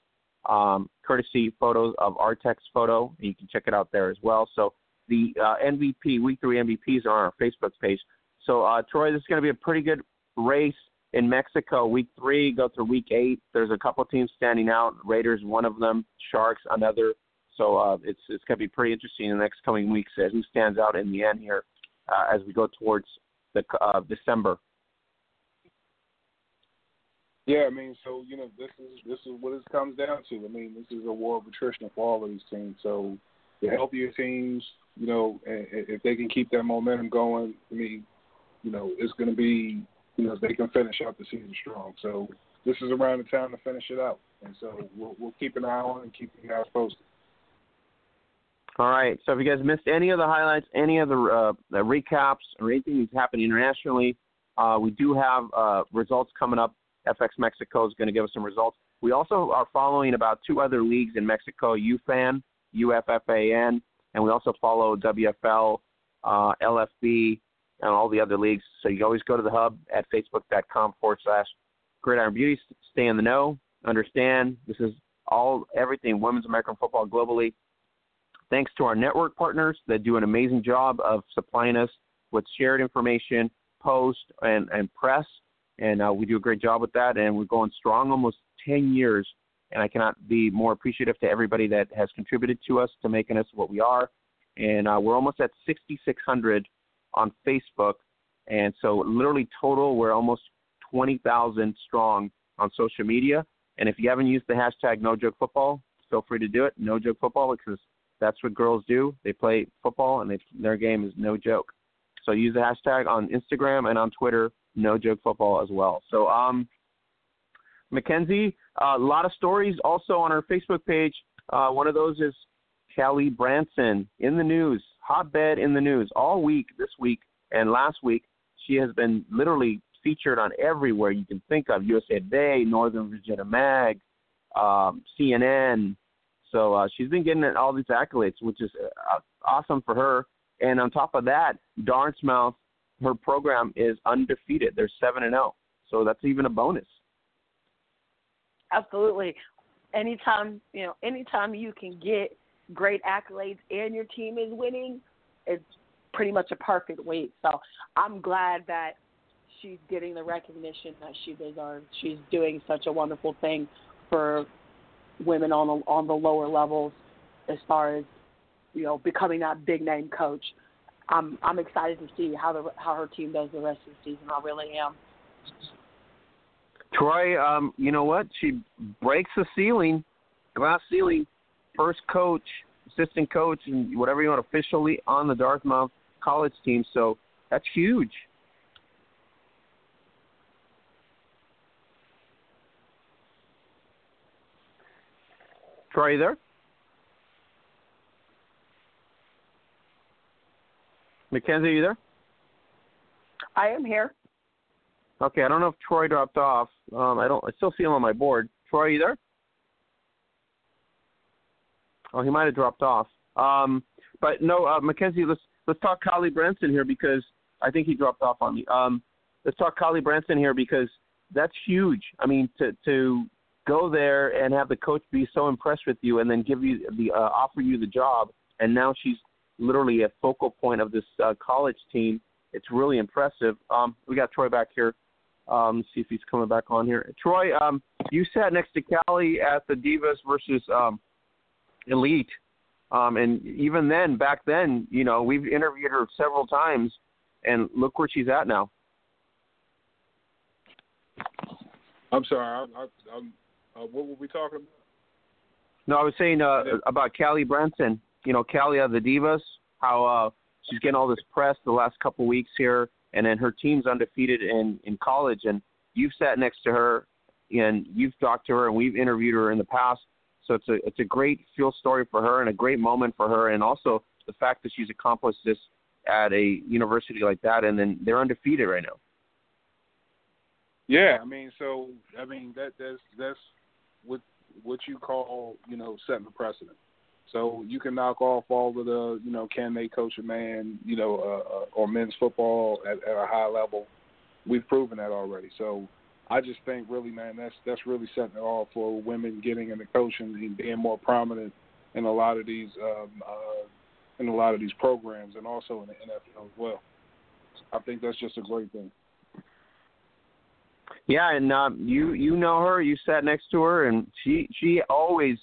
Um, courtesy photos of Artex photo. You can check it out there as well. So the uh, MVP, week three MVPs are on our Facebook page. So uh, Troy, this is going to be a pretty good race in Mexico. Week three, go through week eight. There's a couple teams standing out. Raiders, one of them. Sharks, another. So uh, it's it's going to be pretty interesting in the next coming weeks as who stands out in the end here uh, as we go towards the uh, December. Yeah, I mean, so you know, this is this is what it comes down to. I mean, this is a war of attrition for all of these teams. So the healthier teams, you know, if they can keep that momentum going, I mean, you know, it's going to be, you know, they can finish out the season strong. So this is around the time to finish it out, and so we'll, we'll keep an eye on and keep you guys posted. All right. So if you guys missed any of the highlights, any of the, uh, the recaps, or anything that's happening internationally, uh, we do have uh, results coming up. FX Mexico is going to give us some results. We also are following about two other leagues in Mexico: UFAN, UFFAN, and we also follow WFL, uh, LFB, and all the other leagues. So you always go to the hub at facebook.com forward slash Gridiron Beauty. Stay in the know. Understand this is all everything women's American football globally Thanks to our network partners that do an amazing job of supplying us with shared information, post, and, and press. And uh, we do a great job with that. And we're going strong almost 10 years. And I cannot be more appreciative to everybody that has contributed to us to making us what we are. And uh, we're almost at 6,600 on Facebook. And so, literally, total, we're almost 20,000 strong on social media. And if you haven't used the hashtag No Joke Football, feel free to do it. No Joke Football because that's what girls do. They play football, and they, their game is no joke. So use the hashtag on Instagram and on Twitter, no joke football as well. So, um, Mackenzie, uh, a lot of stories also on our Facebook page. Uh, one of those is Callie Brownson in the news, hotbed in the news all week this week and last week. She has been literally featured on everywhere you can think of: USA Today, Northern Virginia Mag, um, CNN, so uh, she's been getting all these accolades, which is uh, awesome for her. And on top of that, Dartmouth, her program is undefeated. They're seven and zero, oh. so that's even a bonus. Absolutely. Anytime you know, anytime you can get great accolades and your team is winning, it's pretty much a perfect week. So I'm glad that she's getting the recognition that she deserves. She's doing such a wonderful thing for women on the, on the lower levels as far as you know becoming that big name coach. I'm I'm excited to see how the how her team does the rest of the season. I really am. Troy, um, you know what? She breaks the ceiling, glass ceiling. First coach, assistant coach, and whatever you want officially on the Dartmouth college team. So that's huge. Troy, there? Mackenzie, are you there? I am here. Okay, I don't know if Troy dropped off. Um, I don't. I still see him on my board. Troy, are you there? Oh, he might have dropped off. Um, but no, uh, Mackenzie, let's let's talk Kylie Brownson here because I think he dropped off on me. Um, let's talk Kylie Brownson here because that's huge. I mean, to to go there and have the coach be so impressed with you, and then give you the uh, offer you the job, and now she's literally a focal point of this uh, college team. It's really impressive. Um, we got Troy back here. Um, see if he's coming back on here. Troy, um, you sat next to Callie at the Divas versus um, Elite, um, and even then, back then, you know, we've interviewed her several times, and look where she's at now. I'm sorry. I, I, I'm, uh, what were we talking about? No, I was saying uh, about Callie Brownson. You know, of the Divas, how uh, she's getting all this press the last couple weeks here, and then her team's undefeated in in college. And you've sat next to her, and you've talked to her, and we've interviewed her in the past. So it's a it's a great feel story for her and a great moment for her, and also the fact that she's accomplished this at a university like that, and then they're undefeated right now. Yeah, I mean, so I mean that that's that's what what you call you know setting a precedent. So you can knock off all of the you know can they coach a man you know uh, uh, or men's football at, at a high level. We've proven that already. So I just think really, man, that's that's really setting it off for women getting into coaching and being more prominent in a lot of these um, uh, in a lot of these programs and also in the NFL as well. I think that's just a great thing. Yeah, and uh, you you know her. You sat next to her, and she she always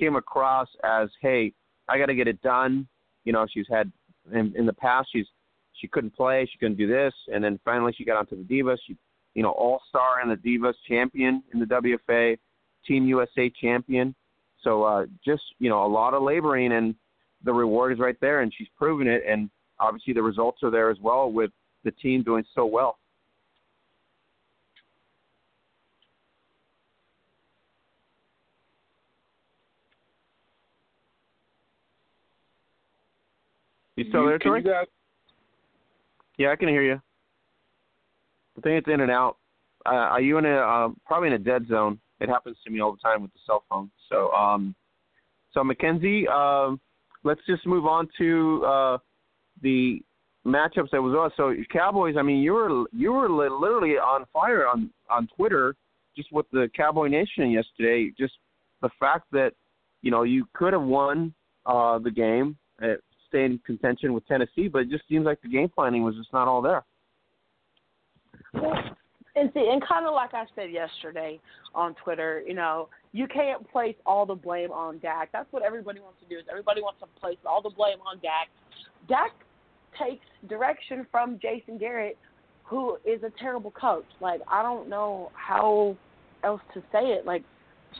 came across as, hey, I got to get it done. You know, she's had in, in the past she's she couldn't play, she couldn't do this, and then finally she got onto the Divas. She, you know, All Star in the Divas, champion in the WFA, Team USA champion. So uh, just you know, a lot of laboring, and the reward is right there, and she's proven it. And obviously the results are there as well with the team doing so well. You still there, Troy? Guys... Yeah, I can hear you. I think it's in and out. Uh, are you in a uh, probably in a dead zone? It happens to me all the time with the cell phone. So, um, so Mackenzie, uh, let's just move on to uh, the matchups that was on. So Cowboys, I mean, you were you were literally on fire on on Twitter just with the Cowboy Nation yesterday. Just the fact that you know you could have won uh, the game, stay in contention with Tennessee, but it just seems like the game planning was just not all there. Well, and see, and kind of like I said yesterday on Twitter, you know, you can't place all the blame on Dak. That's what everybody wants to do. Is everybody wants to place all the blame on Dak. Dak takes direction from Jason Garrett, who is a terrible coach. Like I don't know how else to say it. Like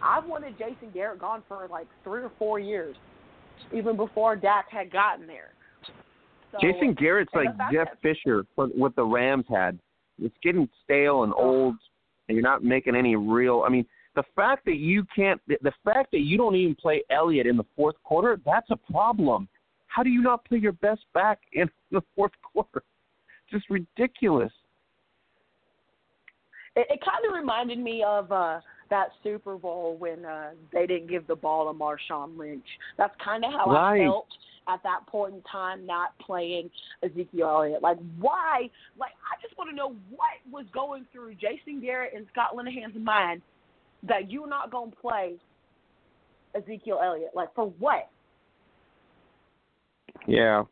I've wanted Jason Garrett gone for like three or four years even before Dak had gotten there. So, Jason Garrett's like Jeff that, Fisher, what the Rams had. It's getting stale and old, and you're not making any real. I mean, the fact that you can't, the fact that you don't even play Elliott in the fourth quarter, that's a problem. How do you not play your best back in the fourth quarter? Just ridiculous. It, it kind of reminded me of uh that Super Bowl when uh, they didn't give the ball to Marshawn Lynch. That's kind of how right. I felt at that point in time, not playing Ezekiel Elliott. Like, why? Like, I just want to know what was going through Jason Garrett and Scott Linehan's mind that you're not going to play Ezekiel Elliott. Like, for what? Yeah.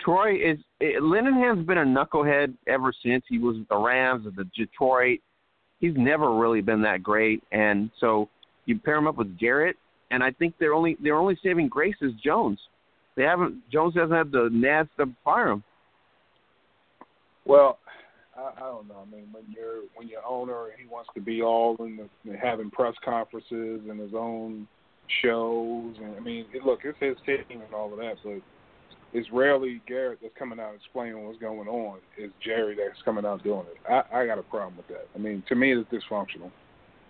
Troy is eh, Linehan's been a knucklehead ever since he was with the Rams and the Detroit he's never really been that great. And so you pair him up with Garrett, and I think they're only they're only saving grace is Jones. They haven't Jones hasn't had the nads to fire him. Well, I, I don't know. I mean, when you're when you're owner he wants to be all in the having press conferences and his own shows, and I mean, look, it's his team and all of that, but it's rarely Garrett that's coming out explaining what's going on. It's Jerry that's coming out doing it. I, I got a problem with that. I mean, to me, it's dysfunctional.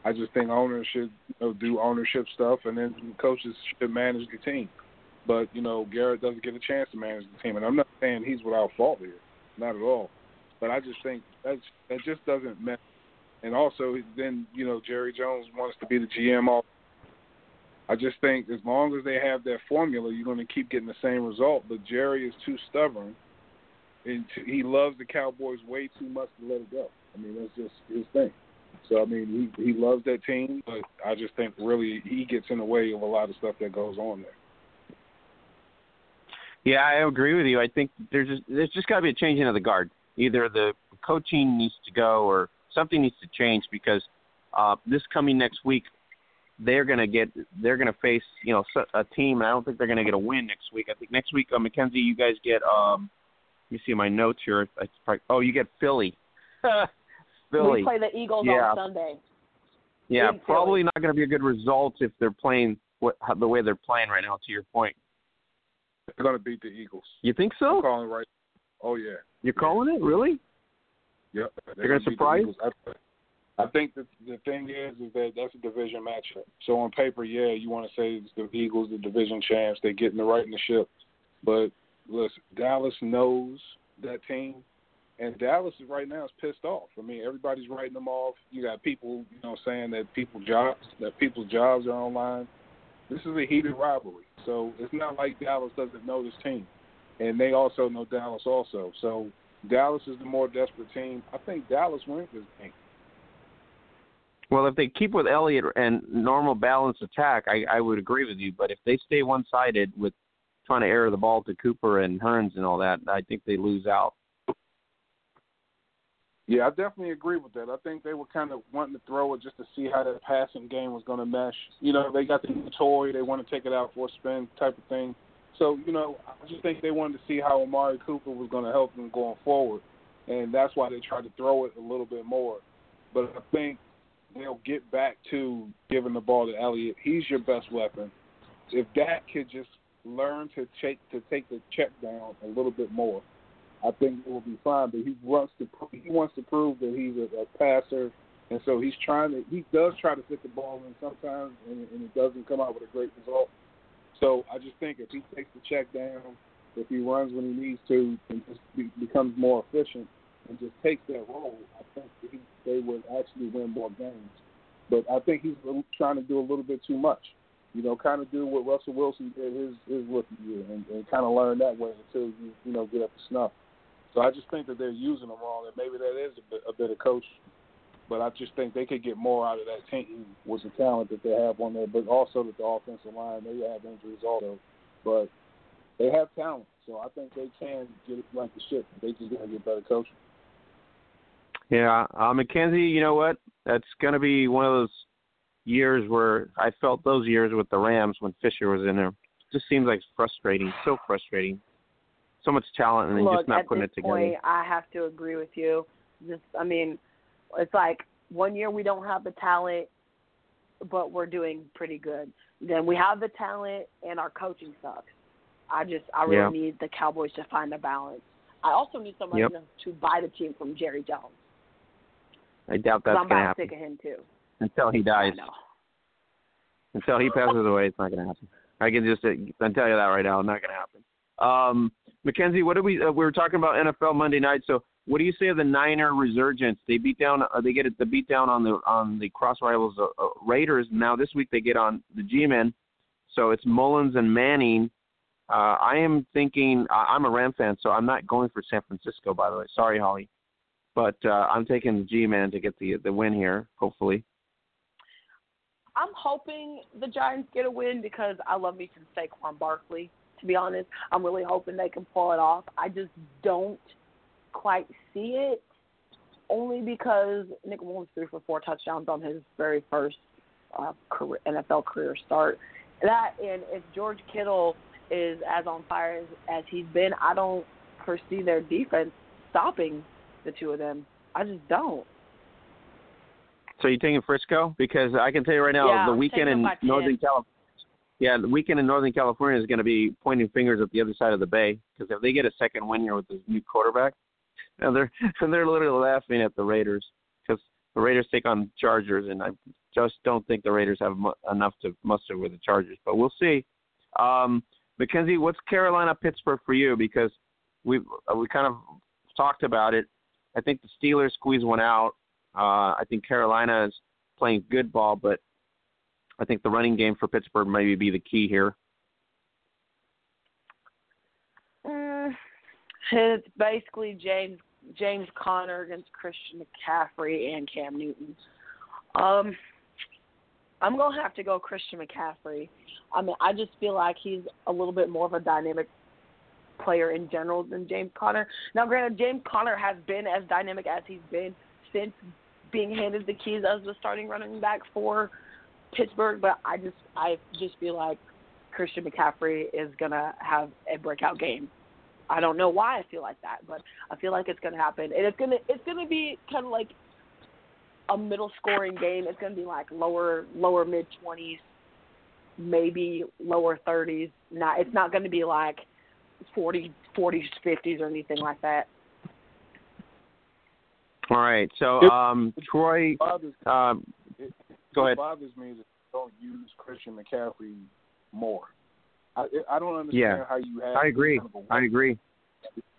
I just think owners should you know, do ownership stuff, and then coaches should manage the team. But you know, Garrett doesn't get a chance to manage the team, and I'm not saying he's without fault here, not at all. But I just think that's that just doesn't. Matter. And also, then you know, Jerry Jones wants to be the GM all I just think as long as they have that formula, you're going to keep getting the same result. But Jerry is too stubborn, and he loves the Cowboys way too much to let it go. I mean, that's just his thing. So I mean, he he loves that team, but I just think really he gets in the way of a lot of stuff that goes on there. Yeah, I agree with you. I think there's just, there's just got to be a changing of the guard. Either the coaching needs to go, or something needs to change because uh, this coming next week, they're gonna get they're gonna face you know a team. And I don't think they're gonna get a win next week. I think next week, uh, Mackenzie, you guys get um. You see my notes here. It's probably, oh, you get Philly. Philly. We play the Eagles yeah. on Sunday. Yeah, In probably Philly. not going to be a good result if they're playing what, how, the way they're playing right now. To your point, They're going to beat the Eagles. you think I'm so? calling right. Oh yeah. You're calling it really? Yep. They're gonna beat the surprise? Eagles. I, think that the thing is, is that that's a division matchup. So on paper, yeah, you want to say it's the Eagles, the division champs, they're getting the right in the ship. But listen, Dallas knows that team, and Dallas right now is pissed off. I mean, everybody's writing them off. You got people, you know, saying that people jobs, that people's jobs are online. This is a heated rivalry, so it's not like Dallas doesn't know this team, and they also know Dallas also. So Dallas is the more desperate team. I think Dallas wins this game. Well, if they keep with Elliott and normal balanced attack, I, I would agree with you. But if they stay one-sided with trying to air the ball to Cooper and Hurns and all that, I think they lose out. Yeah, I definitely agree with that. I think they were kind of wanting to throw it just to see how that passing game was going to mesh. You know, they got the new toy, they want to take it out for a spin type of thing. So, you know, I just think they wanted to see how Amari Cooper was going to help them going forward, and that's why they tried to throw it a little bit more. But I think they'll get back to giving the ball to Elliott. He's your best weapon. If Dak could just learn to take to take the check down a little bit more, I think it will be fine. But he wants to he wants to prove that he's a, a passer, and so he's trying to he does try to fit the ball in sometimes, and, and it doesn't come out with a great result. So I just think if he takes the check down, if he runs when he needs to, and just be, becomes more efficient and just takes that role, I think he, they would actually win more games. But I think he's trying to do a little bit too much. You know, kind of do what Russell Wilson did his his rookie year, and, and kind of learn that way until you you know get up to snuff. So I just think that they're using him wrong, and maybe that is a bit, a bit of coaching. But I just think they could get more out of that team with the talent that they have on there, but also that the offensive line they have injuries also, but they have talent. So I think they can get it like the ship. They just gotta get better coaching. Yeah, uh, Mackenzie, you know what? That's going to be one of those years where I felt those years with the Rams when Fisher was in there. It just seems like frustrating, so frustrating. So much talent and then Look, just not putting it together. point, I have to agree with you. Just, I mean, it's like one year we don't have the talent, but we're doing pretty good. Then we have the talent, and our coaching sucks. I just, I really Yeah. need the Cowboys to find a balance. I also need somebody Yep. to buy the team from Jerry Jones. I doubt that's I'm going to happen sick of him too. until he I dies. know. Until he passes away, it's not going to happen. I can just uh, I tell you that right now, it's not going to happen. Um, Mackenzie, what did we uh, we were talking about NFL Monday night? So, what do you say of the Niner resurgence? They beat down, uh, they get it, the beat down on the on the cross rivals uh, uh, Raiders. Now this week they get on the G-men. So it's Mullens and Manning. Uh, I am thinking I- I'm a Ram fan, so I'm not going for San Francisco. By the way, sorry, Holly, but uh, I'm taking the G-men to get the the win here. Hopefully. I'm hoping the Giants get a win because I love me some Saquon Barkley. To be honest, I'm really hoping they can pull it off. I just don't quite see it, only because Nick Mullens threw for four touchdowns on his very first uh, career, NFL career start. That and if George Kittle is as on fire as, as he's been, I don't foresee their defense stopping the two of them. I just don't. So you taking Frisco? Because I can tell you right now, Yeah, the weekend in them by 10. Northern California. Yeah, the weekend in Northern California is going to be pointing fingers at the other side of the bay because if they get a second win here with this new quarterback, and they're and they're literally laughing at the Raiders because the Raiders take on Chargers, and I just don't think the Raiders have mu- enough to muster with the Chargers. But we'll see. Um, Mackenzie, what's Carolina Pittsburgh for you? Because we we kind of talked about it. I think the Steelers squeeze one out. Uh, I think Carolina is playing good ball, but I think the running game for Pittsburgh maybe be the key here. Mm, it's basically James James Conner against Christian McCaffrey and Cam Newton. Um, I'm gonna have to go Christian McCaffrey. I mean, I just feel like he's a little bit more of a dynamic player in general than James Conner. Now, granted, James Conner has been as dynamic as he's been since being handed the keys as the starting running back for Pittsburgh, but I just I just feel like Christian McCaffrey is gonna have a breakout game. I don't know why I feel like that, but I feel like it's gonna happen, and it's gonna it's gonna be kind of like a middle scoring game. It's gonna be like lower lower mid twenties, maybe lower thirties. Not it's not gonna be like 40, 40s, 50s, or anything like that. All right. So, um, Troy, bothers, um, it, go ahead. It bothers me that you don't use Christian McCaffrey more. I I don't understand Yeah. how you have. I agree. Kind of a- I agree.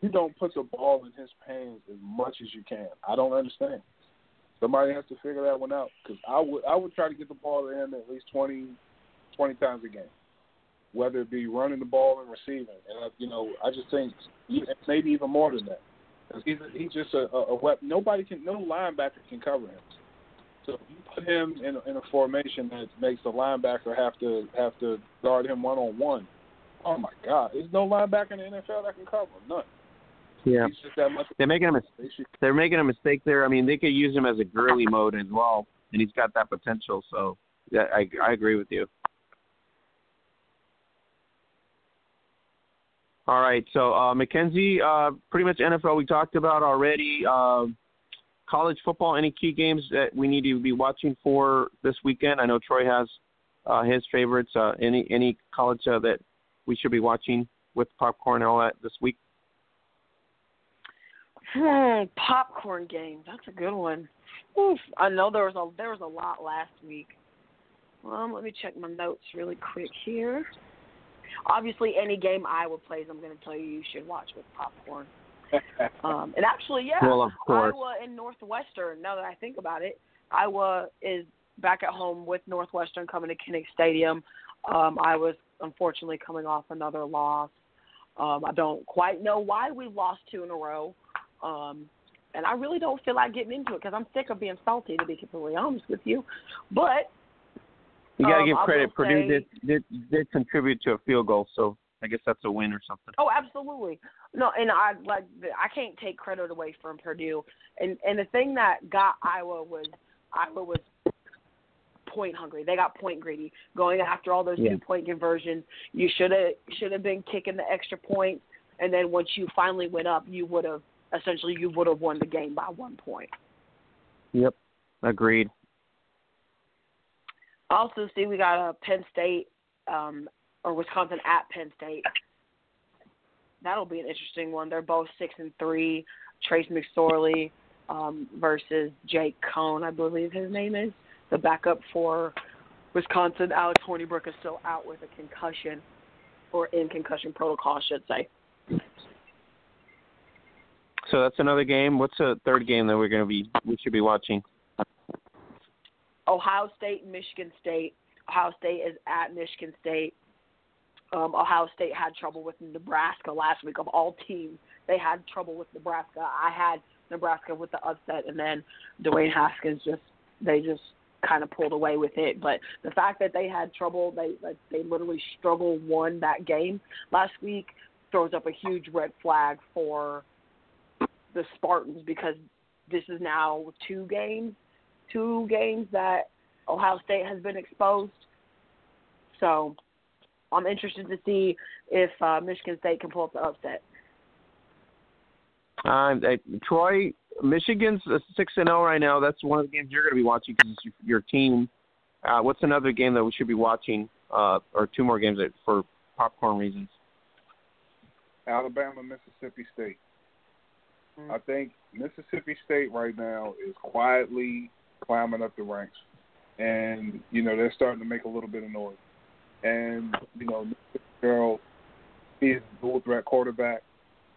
You don't put the ball in his hands as much as you can. I don't understand. Somebody has to figure that one out because I would I would try to get the ball to him at least 20, 20 times a game, whether it be running the ball and receiving. And I, you know, I just think maybe even more than that. He's he's just a, a, a weapon. Nobody can, no linebacker can cover him. So if you put him in a, in a formation that makes the linebacker have to have to guard him one on one, oh my God, there's no linebacker in the NFL that can cover him. None. Yeah. He's just that much. They're making a mis- They should they're making a mistake there. I mean, they could use him as a Gurley mode as well, and he's got that potential. So, yeah, I I agree with you. All right, so uh, Mackenzie, uh, pretty much NFL we talked about already. Uh, college football, any key games that we need to be watching for this weekend? I know Troy has uh, his favorites. Uh, any any college uh, that we should be watching with popcorn and all that this week? Hmm, popcorn game. That's a good one. Oof. I know there was a there was a lot last week. Um, let me check my notes really quick here. Obviously, any game Iowa plays, I'm going to tell you you should watch with popcorn. Um, and actually, yeah, Well, of course. Iowa and Northwestern. Now that I think about it, Iowa is back at home with Northwestern coming to Kinnick Stadium. Um, I was unfortunately coming off another loss. Um, I don't quite know why we lost two in a row. Um, and I really don't feel like getting into it because I'm sick of being salty, to be completely honest with you. But You got to Um, give credit. Purdue say- did, did did contribute to a field goal, so I guess that's a win or something. Oh, absolutely. No, and I like I can't take credit away from Purdue. And and the thing that got Iowa was Iowa was point hungry. They got point greedy, going after all those Yeah. two point conversions. You should have should have been kicking the extra points, and then once you finally went up, you would have essentially you would have won the game by one point. Yep, agreed. Also, see, we got a Penn State um, or Wisconsin at Penn State. That'll be an interesting one. They're both six and three. Trace McSorley um, versus Jake Coan, I believe his name is the backup for Wisconsin. Alex Hornibrook is still out with a concussion, or in concussion protocol, I should say. So that's another game. What's the third game that we're going to be we should be watching? Ohio State and Michigan State. Ohio State is at Michigan State. Um, Ohio State had trouble with Nebraska last week. Of all teams, they had trouble with Nebraska. I had Nebraska with the upset, and then Dwayne Haskins just they just kind of pulled away with it. But the fact that they had trouble, they like, they literally struggle won that game last week, throws up a huge red flag for the Spartans because this is now two games two games that Ohio State has been exposed. So I'm interested to see if uh, Michigan State can pull up the upset. Um, uh, Troy, Michigan's six and zero right now. That's one of the games you're going to be watching because it's your, your team. Uh, what's another game that we should be watching, uh, or two more games that, for popcorn reasons? Alabama, Mississippi State. I think Mississippi State right now is quietly climbing up the ranks, and you know they're starting to make a little bit of noise. And you know, Girl, he's dual threat quarterback.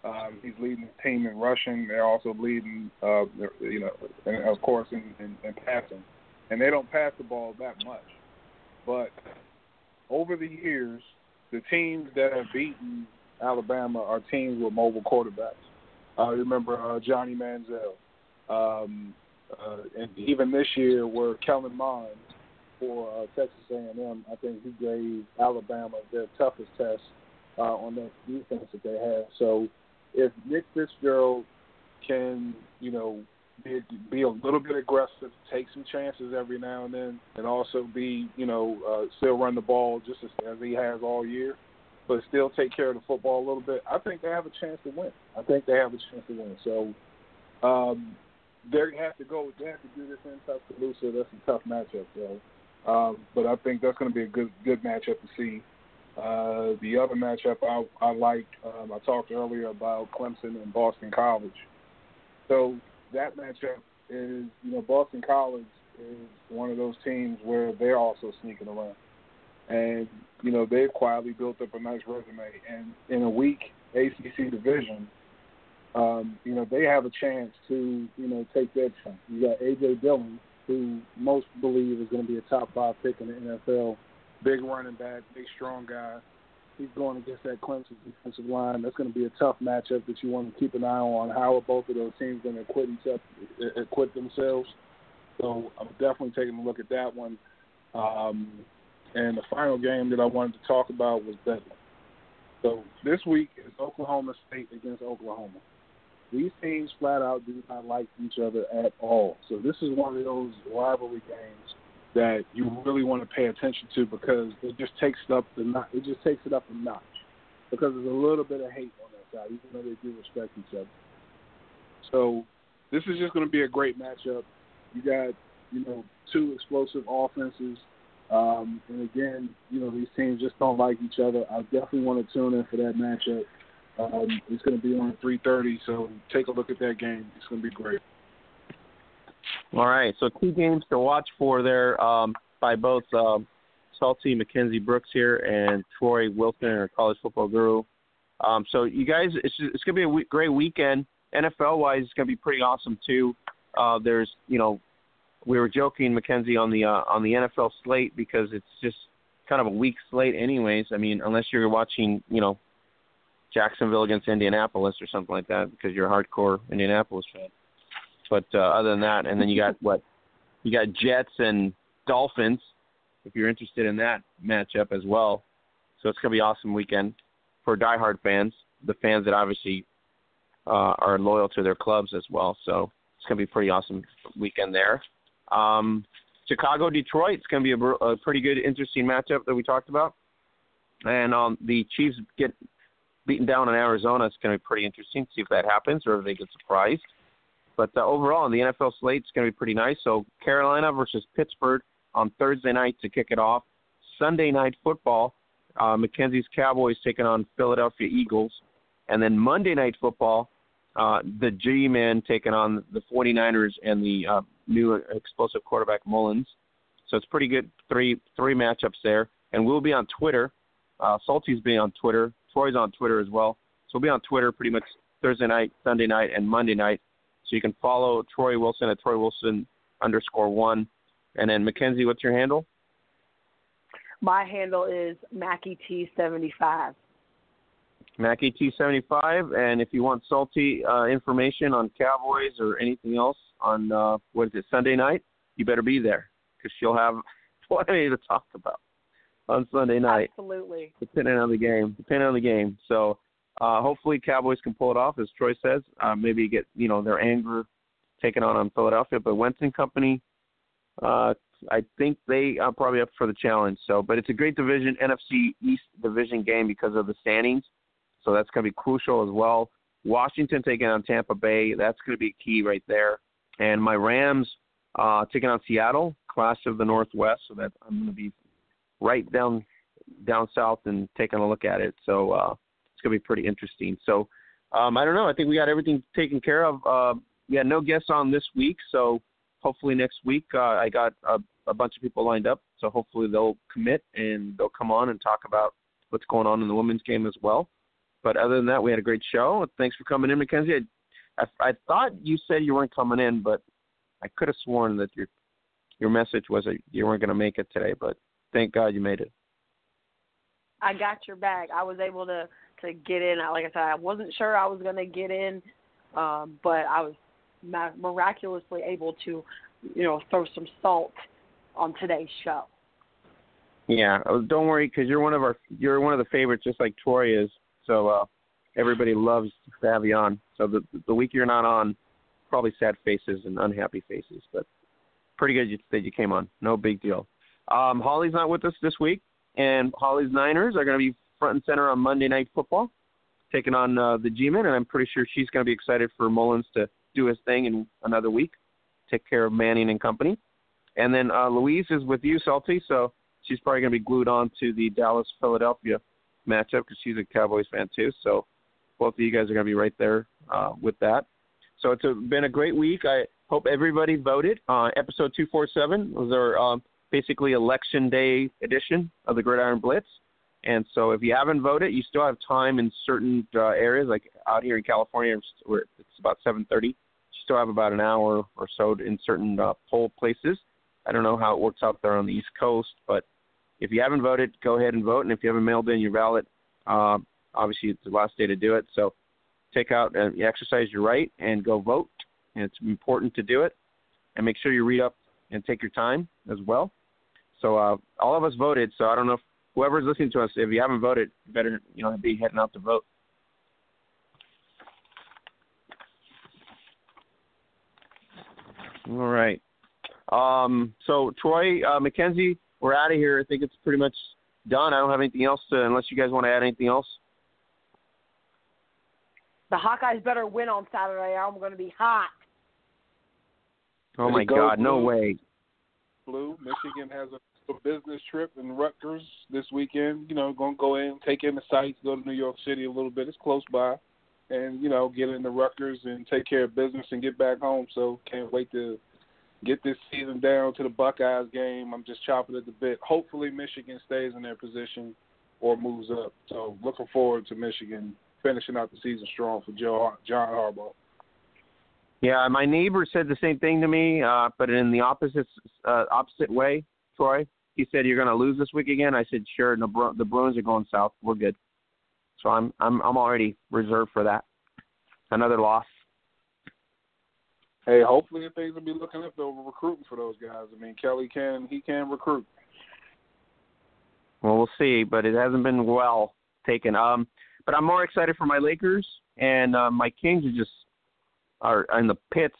Um, he's leading the team in rushing. They're also leading, uh, you know, and of course in, in, in passing. And they don't pass the ball that much, but over the years, the teams that have beaten Alabama are teams with mobile quarterbacks. I remember uh, Johnny Manziel. Um, uh, and even this year, where Kellen Mond for uh, Texas A&M, I think he gave Alabama their toughest test uh, on that defense that they have. So if Nick Fitzgerald can, you know, be, be a little bit aggressive, take some chances every now and then, and also be, you know, uh, still run the ball just as, as he has all year, but still take care of the football a little bit. I think they have a chance to win. I think they have a chance to win. So um, they have to go. They have to do this in Tuscaloosa. That's a tough matchup, though. Um, but I think that's going to be a good good matchup to see. Uh, the other matchup I, I like, um, I talked earlier about Clemson and Boston College. So that matchup is, you know, Boston College is one of those teams where they're also sneaking around. And, you know, they've quietly built up a nice resume. And in a weak ACC division, um, you know, they have a chance to, you know, take their chance. You got A.J. Dillon, who most believe is going to be a top five pick in the NFL. Big running back, big strong guy he's going against that Clemson defensive line. That's going to be a tough matchup that you want to keep an eye on. How are both of those teams going to equip, themselves? So I'm definitely taking a look at that one. Um, and the final game that I wanted to talk about was Bedlam. So this week is Oklahoma State against Oklahoma. These teams flat out do not like each other at all. So this is one of those rivalry games that you really want to pay attention to because it just takes it up the notch. It just takes it up a notch because there's a little bit of hate on that side, even though they do respect each other. So this is just going to be a great matchup. You got you know two explosive offenses, um, and again, you know these teams just don't like each other. I definitely want to tune in for that matchup. Um, it's going to be on 3:30, so take a look at that game. It's going to be great. All right, so two games to watch for there um, by both um, Salty Mackenzie Brooks here and Troy Wilson, our college football guru. Um, so you guys, it's, it's going to be a great weekend. NFL wise, it's going to be pretty awesome too. Uh, there's, you know, we were joking Mackenzie on the uh, on the NFL slate because it's just kind of a weak slate, anyways. I mean, unless you're watching, you know, Jacksonville against Indianapolis or something like that because you're a hardcore Indianapolis fan. But uh, other than that, and then you got what you got Jets and Dolphins. If you're interested in that matchup as well, so it's gonna be an awesome weekend for diehard fans, the fans that obviously uh, are loyal to their clubs as well. So it's gonna be a pretty awesome weekend there. Um, Chicago Detroit. It's going to be a, a, pretty good, interesting matchup that we talked about. And um, the Chiefs get beaten down in Arizona. It's going to be pretty interesting to see if that happens or if they get surprised. But uh, overall, on the NFL slate, it's going to be pretty nice. So Carolina versus Pittsburgh on Thursday night to kick it off. Sunday night football, uh, Mackenzie's Cowboys taking on Philadelphia Eagles. And then Monday night football, uh, the G-Men taking on the 49ers and the uh, new explosive quarterback Mullens. So it's pretty good three three matchups there. And we'll be on Twitter. Uh, Salty's being on Twitter. Troy's on Twitter as well. So we'll be on Twitter pretty much Thursday night, Sunday night, and Monday night so you can follow Troy Wilson at Troy Wilson underscore one. And then Mackenzie, what's your handle? My handle is Mackie T seventy five. Mackie T seventy five. And if you want salty uh, information on Cowboys or anything else on uh, what is it Sunday night, you better be there because she'll have plenty to talk about on Sunday night. Absolutely. Depending on the game. Depending on the game. So uh, hopefully, Cowboys can pull it off, as Troy says. Uh, maybe get you know their anger taken on on Philadelphia, but Wentz and company, uh, I think they are probably up for the challenge. So, but it's a great division, NFC East division game because of the standings. So that's going to be crucial as well. Washington taking on Tampa Bay, that's going to be key right there. And my Rams uh, taking on Seattle, Clash of the Northwest. So that I'm going to be right down down south and taking a look at it. So uh, it's going to be pretty interesting. So um, I don't know. I think we got everything taken care of. Uh, we had no guests on this week, so hopefully next week uh, I got a, a bunch of people lined up. So hopefully they'll commit and they'll come on and talk about what's going on in the women's game as well. But other than that, we had a great show. Thanks for coming in, Mackenzie. I, I, I thought you said you weren't coming in, but I could have sworn that your your message was that you weren't going to make it today. But thank God you made it. I got your back. I was able to to get in. Like I said, I wasn't sure I was going to get in, um, but I was miraculously able to, you know, throw some salt on today's show. Yeah, uh, don't worry because you're one of our you're one of the favorites, just like Troy is. So uh, everybody loves to have you on. So the the week you're not on, probably sad faces and unhappy faces, but pretty good that you came on. No big deal. Um, Holly's not with us this week, and Holly's Niners are going to be front and center on Monday Night Football, taking on uh, the G-Men, and I'm pretty sure she's going to be excited for Mullens to do his thing in another week, take care of Manning and company. And then uh, Louise is with you, Salty, so she's probably going to be glued on to the Dallas Philadelphia matchup because she's a Cowboys fan too. So both of you guys are going to be right there uh, with that. So it's a, been a great week. I hope everybody voted. Uh, episode 247 was our um, basically election day edition of the Gridiron Blitz. And so if you haven't voted, you still have time in certain uh, areas, like out here in California, where it's about 7:30. You still have about an hour or so in certain uh, poll places. I don't know how it works out there on the East Coast, but if you haven't voted, go ahead and vote. And if you haven't mailed in your ballot, uh, obviously it's the last day to do it. So take out and exercise your right and go vote. And it's important to do it. And make sure you read up and take your time as well. So uh, all of us voted. So I don't know if whoever's listening to us, if you haven't voted, you better you know be heading out to vote. All right. Um, so Troy uh, Mackenzie, we're out of here. I think it's pretty much done. I don't have anything else to, unless you guys want to add anything else. The Hawkeyes better win on Saturday. I'm going to be hot. Oh my God! No way. Blue. Michigan has a, a business trip in Rutgers this weekend. You know, going to go in, take in the sights, go to New York City a little bit. It's close by, and you know, get into Rutgers and take care of business and get back home. So can't wait to get this season down to the Buckeyes game. I'm just chopping at the bit. Hopefully, Michigan stays in their position or moves up. So looking forward to Michigan finishing out the season strong for Joe John Harbaugh. Yeah, my neighbor said the same thing to me, uh, but in the opposite uh, opposite way. Troy, he said you're going to lose this week again. I said sure. The, Bru- the Bruins are going south. We're good. So I'm I'm I'm already reserved for that. Another loss. Hey, hopefully things will be looking up though recruiting for those guys. I mean, Kelly can he can recruit. Well, we'll see, but it hasn't been well taken. Um, but I'm more excited for my Lakers and uh, my Kings are just are in the pits.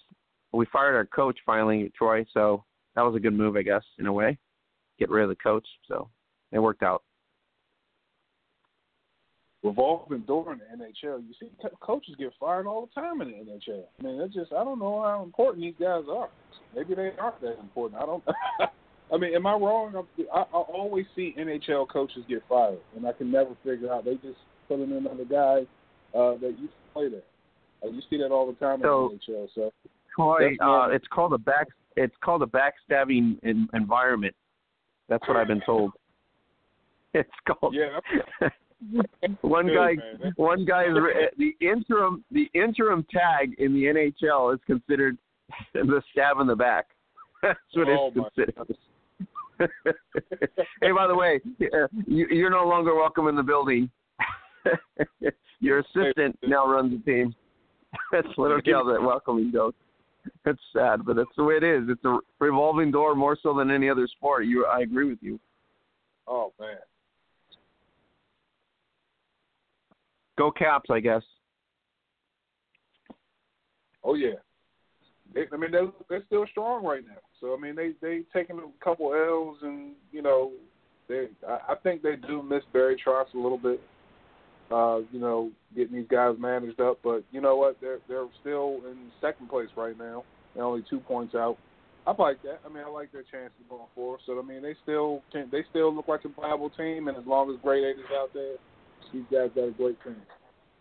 We fired our coach finally, Troy. So that was a good move, I guess, in a way. Get rid of the coach. So it worked out. Revolving door in the NHL. You see, coaches get fired all the time in the NHL. I mean, it's just I don't know how important these guys are. Maybe they aren't that important. I don't. I mean, am I wrong? I, I always see NHL coaches get fired, and I can never figure out. They just put in another guy uh, that used to play there. Uh, you see that all the time so, in the NHL. So, Troy, uh, it's called a back. It's called a backstabbing in, environment. That's what I've been told. It's called. Yeah. one Good, guy, man. one guy is the interim. The interim tag in the NHL is considered the stab in the back. That's what Oh, it's considered. hey, by the way, uh, you, you're no longer welcome in the building. Your assistant now runs the team. That's literally how that welcoming goes. It's sad, but that's the way it is. It's a revolving door more so than any other sport. You, I agree with you. Oh man. Go Caps, I guess. Oh yeah. They, I mean, they're, they're still strong right now. So I mean, they they taking a couple L's, and you know, they I, I think they do miss Barry Trotz a little bit. Uh, you know, getting these guys managed up, but you know what? They're they're still in second place right now. They're only two points out. I like that. I mean, I like their chances going forward. So I mean, they still can, they still look like a viable team, and as long as Great Eight is out there, these guys got a great team.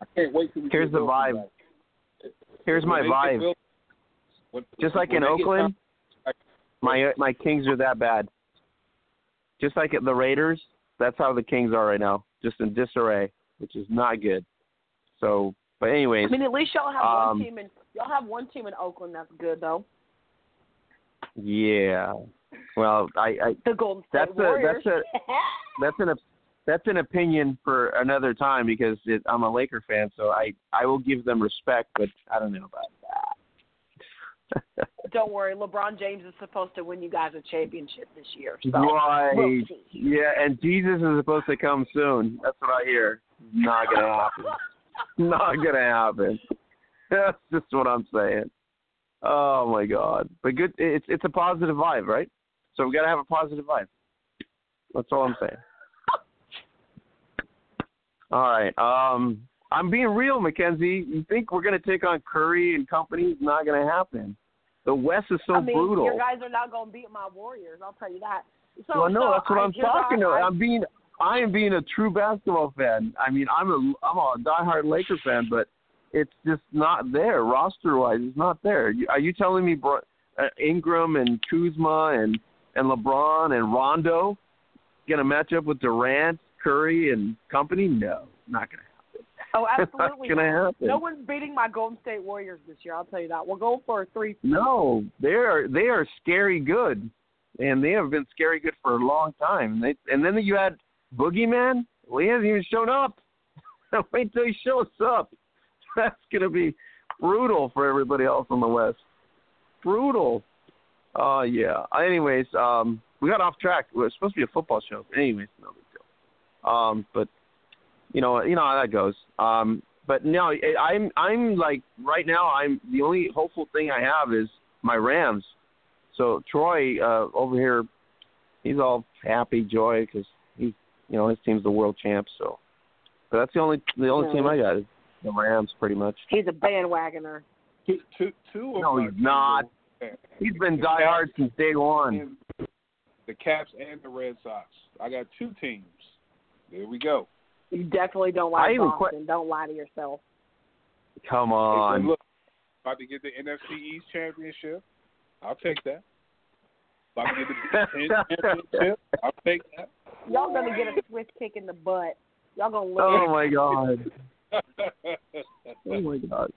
I can't wait till we Here's the vibe. back. Here's my When get vibe. When- Just like in Oakland, Tom- my my Kings are that bad. Just like at the Raiders, that's how the Kings are right now, just in disarray, which is not good. So, but anyways, I mean, at least y'all have Um, one team in y'all have one team in Oakland that's good though. yeah. Well, I, I The Golden State That's a- Warriors. that's that's an that's an opinion for another time because it, I'm a Laker fan, so I I will give them respect, but I don't know about that. Don't worry, LeBron James is supposed to win you guys a championship this year. So right. we'll. Yeah, and Jesus is supposed to come soon. That's what I hear. Not gonna happen. Not gonna happen. That's just what I'm saying. Oh my God! But good. It's it's a positive vibe, right? So we got to have a positive vibe. That's all I'm saying. All right. Um, I'm being real, Mackenzie. You think we're going to take on Curry and company? It's not going to happen. The West is so I mean, brutal. your guys are not going to beat my Warriors. I'll tell you that. So, well, no, so that's what I, I'm talking our- about. I'm being, I am being a true basketball fan. I mean, I'm a, I'm a diehard Laker fan, but it's just not there roster wise. It's not there. Are you telling me Bro- uh, Ingram and Kuzma and and LeBron and Rondo going to match up with Durant, Curry, and company? No, not going to. Oh, absolutely. not going to happen. No one's beating my Golden State Warriors this year. I'll tell you that. We'll go for a three. No, they are they are scary good, and they have been scary good for a long time. And, they, and then you had Boogeyman. Well, he hasn't even shown up. Wait till he shows up. That's gonna be brutal for everybody else on the West. Brutal. Uh yeah. Anyways, um, we got off track. It was supposed to be a football show. Anyways, no big deal. Um, but you know, you know how that goes. Um, but no, I- I'm I'm like right now. I'm the only hopeful thing I have is my Rams. So Troy uh, over here, he's all happy, joy because he's you know his team's the world champ. So, but that's the only the only team I got is the Rams, pretty much. He's a bandwagoner. Two, two, two of No, he's not. He's been diehard since day one. The Caps and the Red Sox. I got two teams. There we go. You definitely don't I like even Boston. Don't lie to yourself. Come Hey, on. look, about to get the NFC East championship. I'll take that. About to get the Big championship. I'll take that. Y'all gonna get a swift kick in the butt. Y'all gonna look. Oh my god. Oh my god.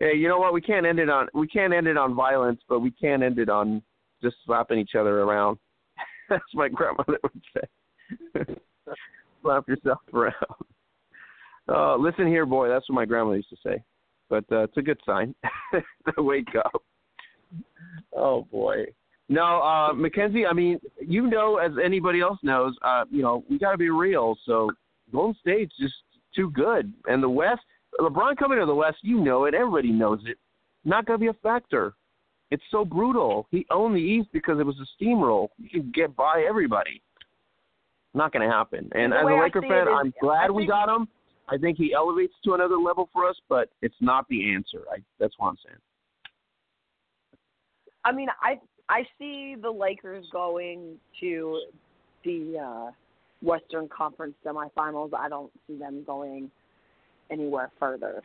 Hey, you know what? We can't end it on we can't end it on violence, but we can end it on just slapping each other around. That's my grandmother would say. Slap yourself around. Uh, listen here, boy. That's what my grandma used to say. But uh, it's a good sign to wake up. Oh boy. No, uh, Mackenzie. I mean, you know, as anybody else knows, uh, you know, we got to be real. So Golden State's just too good, and the West. LeBron coming to the West, you know it. Everybody knows it. Not going to be a factor. It's so brutal. He owned the East because it was a steamroll. You can get by everybody. Not going to happen. And The as a Laker fan, is- I'm glad I we got him. I think he elevates to another level for us, but it's not the answer. I, that's what I'm saying. I mean, I I see the Lakers going to the uh Western Conference semifinals. I don't see them going anywhere further.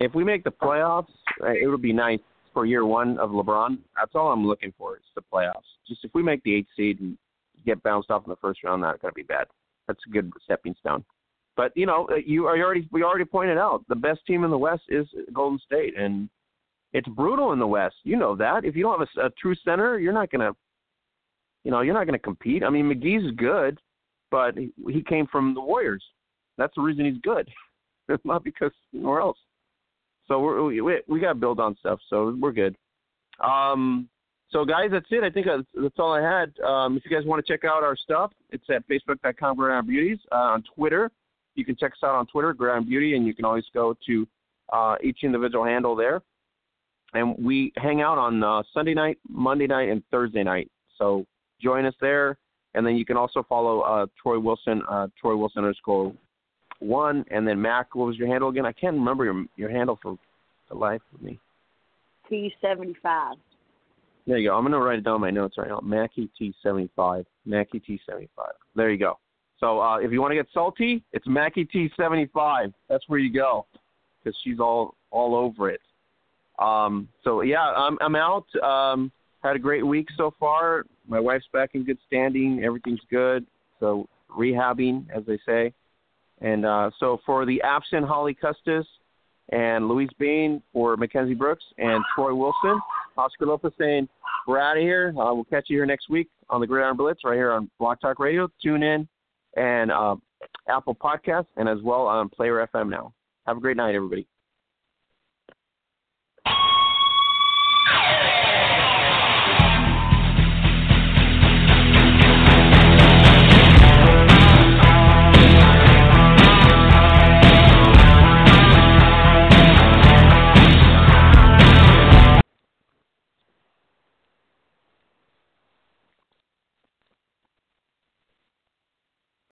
If we make the playoffs, uh, it would be nice for year one of LeBron. That's all I'm looking for is the playoffs. Just if we make the eighth seed and get bounced off in the first round, not going to be bad. That's a good stepping stone. But you know, you are already we already pointed out the best team in the West is Golden State, and it's brutal in the West. You know that. If you don't have a, a true center, you're not going to, you know, you're not going to compete. I mean, McGee's good, but he, he came from the Warriors. That's the reason he's good. It's not because anywhere else. So we're, we we, we got to build on stuff. So we're good. Um, so guys, that's it. I think that's, that's all I had. Um, if you guys want to check out our stuff, it's at facebook.com Gridiron Beauties. Uh, on Twitter, you can check us out on Twitter, Gridiron Beauty, and you can always go to uh, each individual handle there. And we hang out on uh, Sunday night, Monday night, and Thursday night. So join us there. And then you can also follow uh, Troy Wilson, uh, Troy Wilson underscore one, and then Mac. What was your handle again? I can't remember your your handle for the life of me. T seventy five. There you go. I'm gonna write it down in my notes right now. Mackie T seventy five. Mackie T seventy five. There you go. So uh, if you want to get salty, it's Mackie T seventy five. That's where you go, because she's all all over it. Um, so yeah, I'm I'm out. Um, had a great week so far. My wife's back in good standing. Everything's good. So rehabbing, as they say. And uh, so for the absent Holly Custis and Louise Bean, for Mackenzie Brooks and Troy Wilson, Oscar Lopez saying we're out of here. Uh, we'll catch you here next week on the Gridiron Blitz right here on BlogTalkRadio. Tune in and uh, Apple Podcasts and as well on Player FM now. Have a great night, everybody.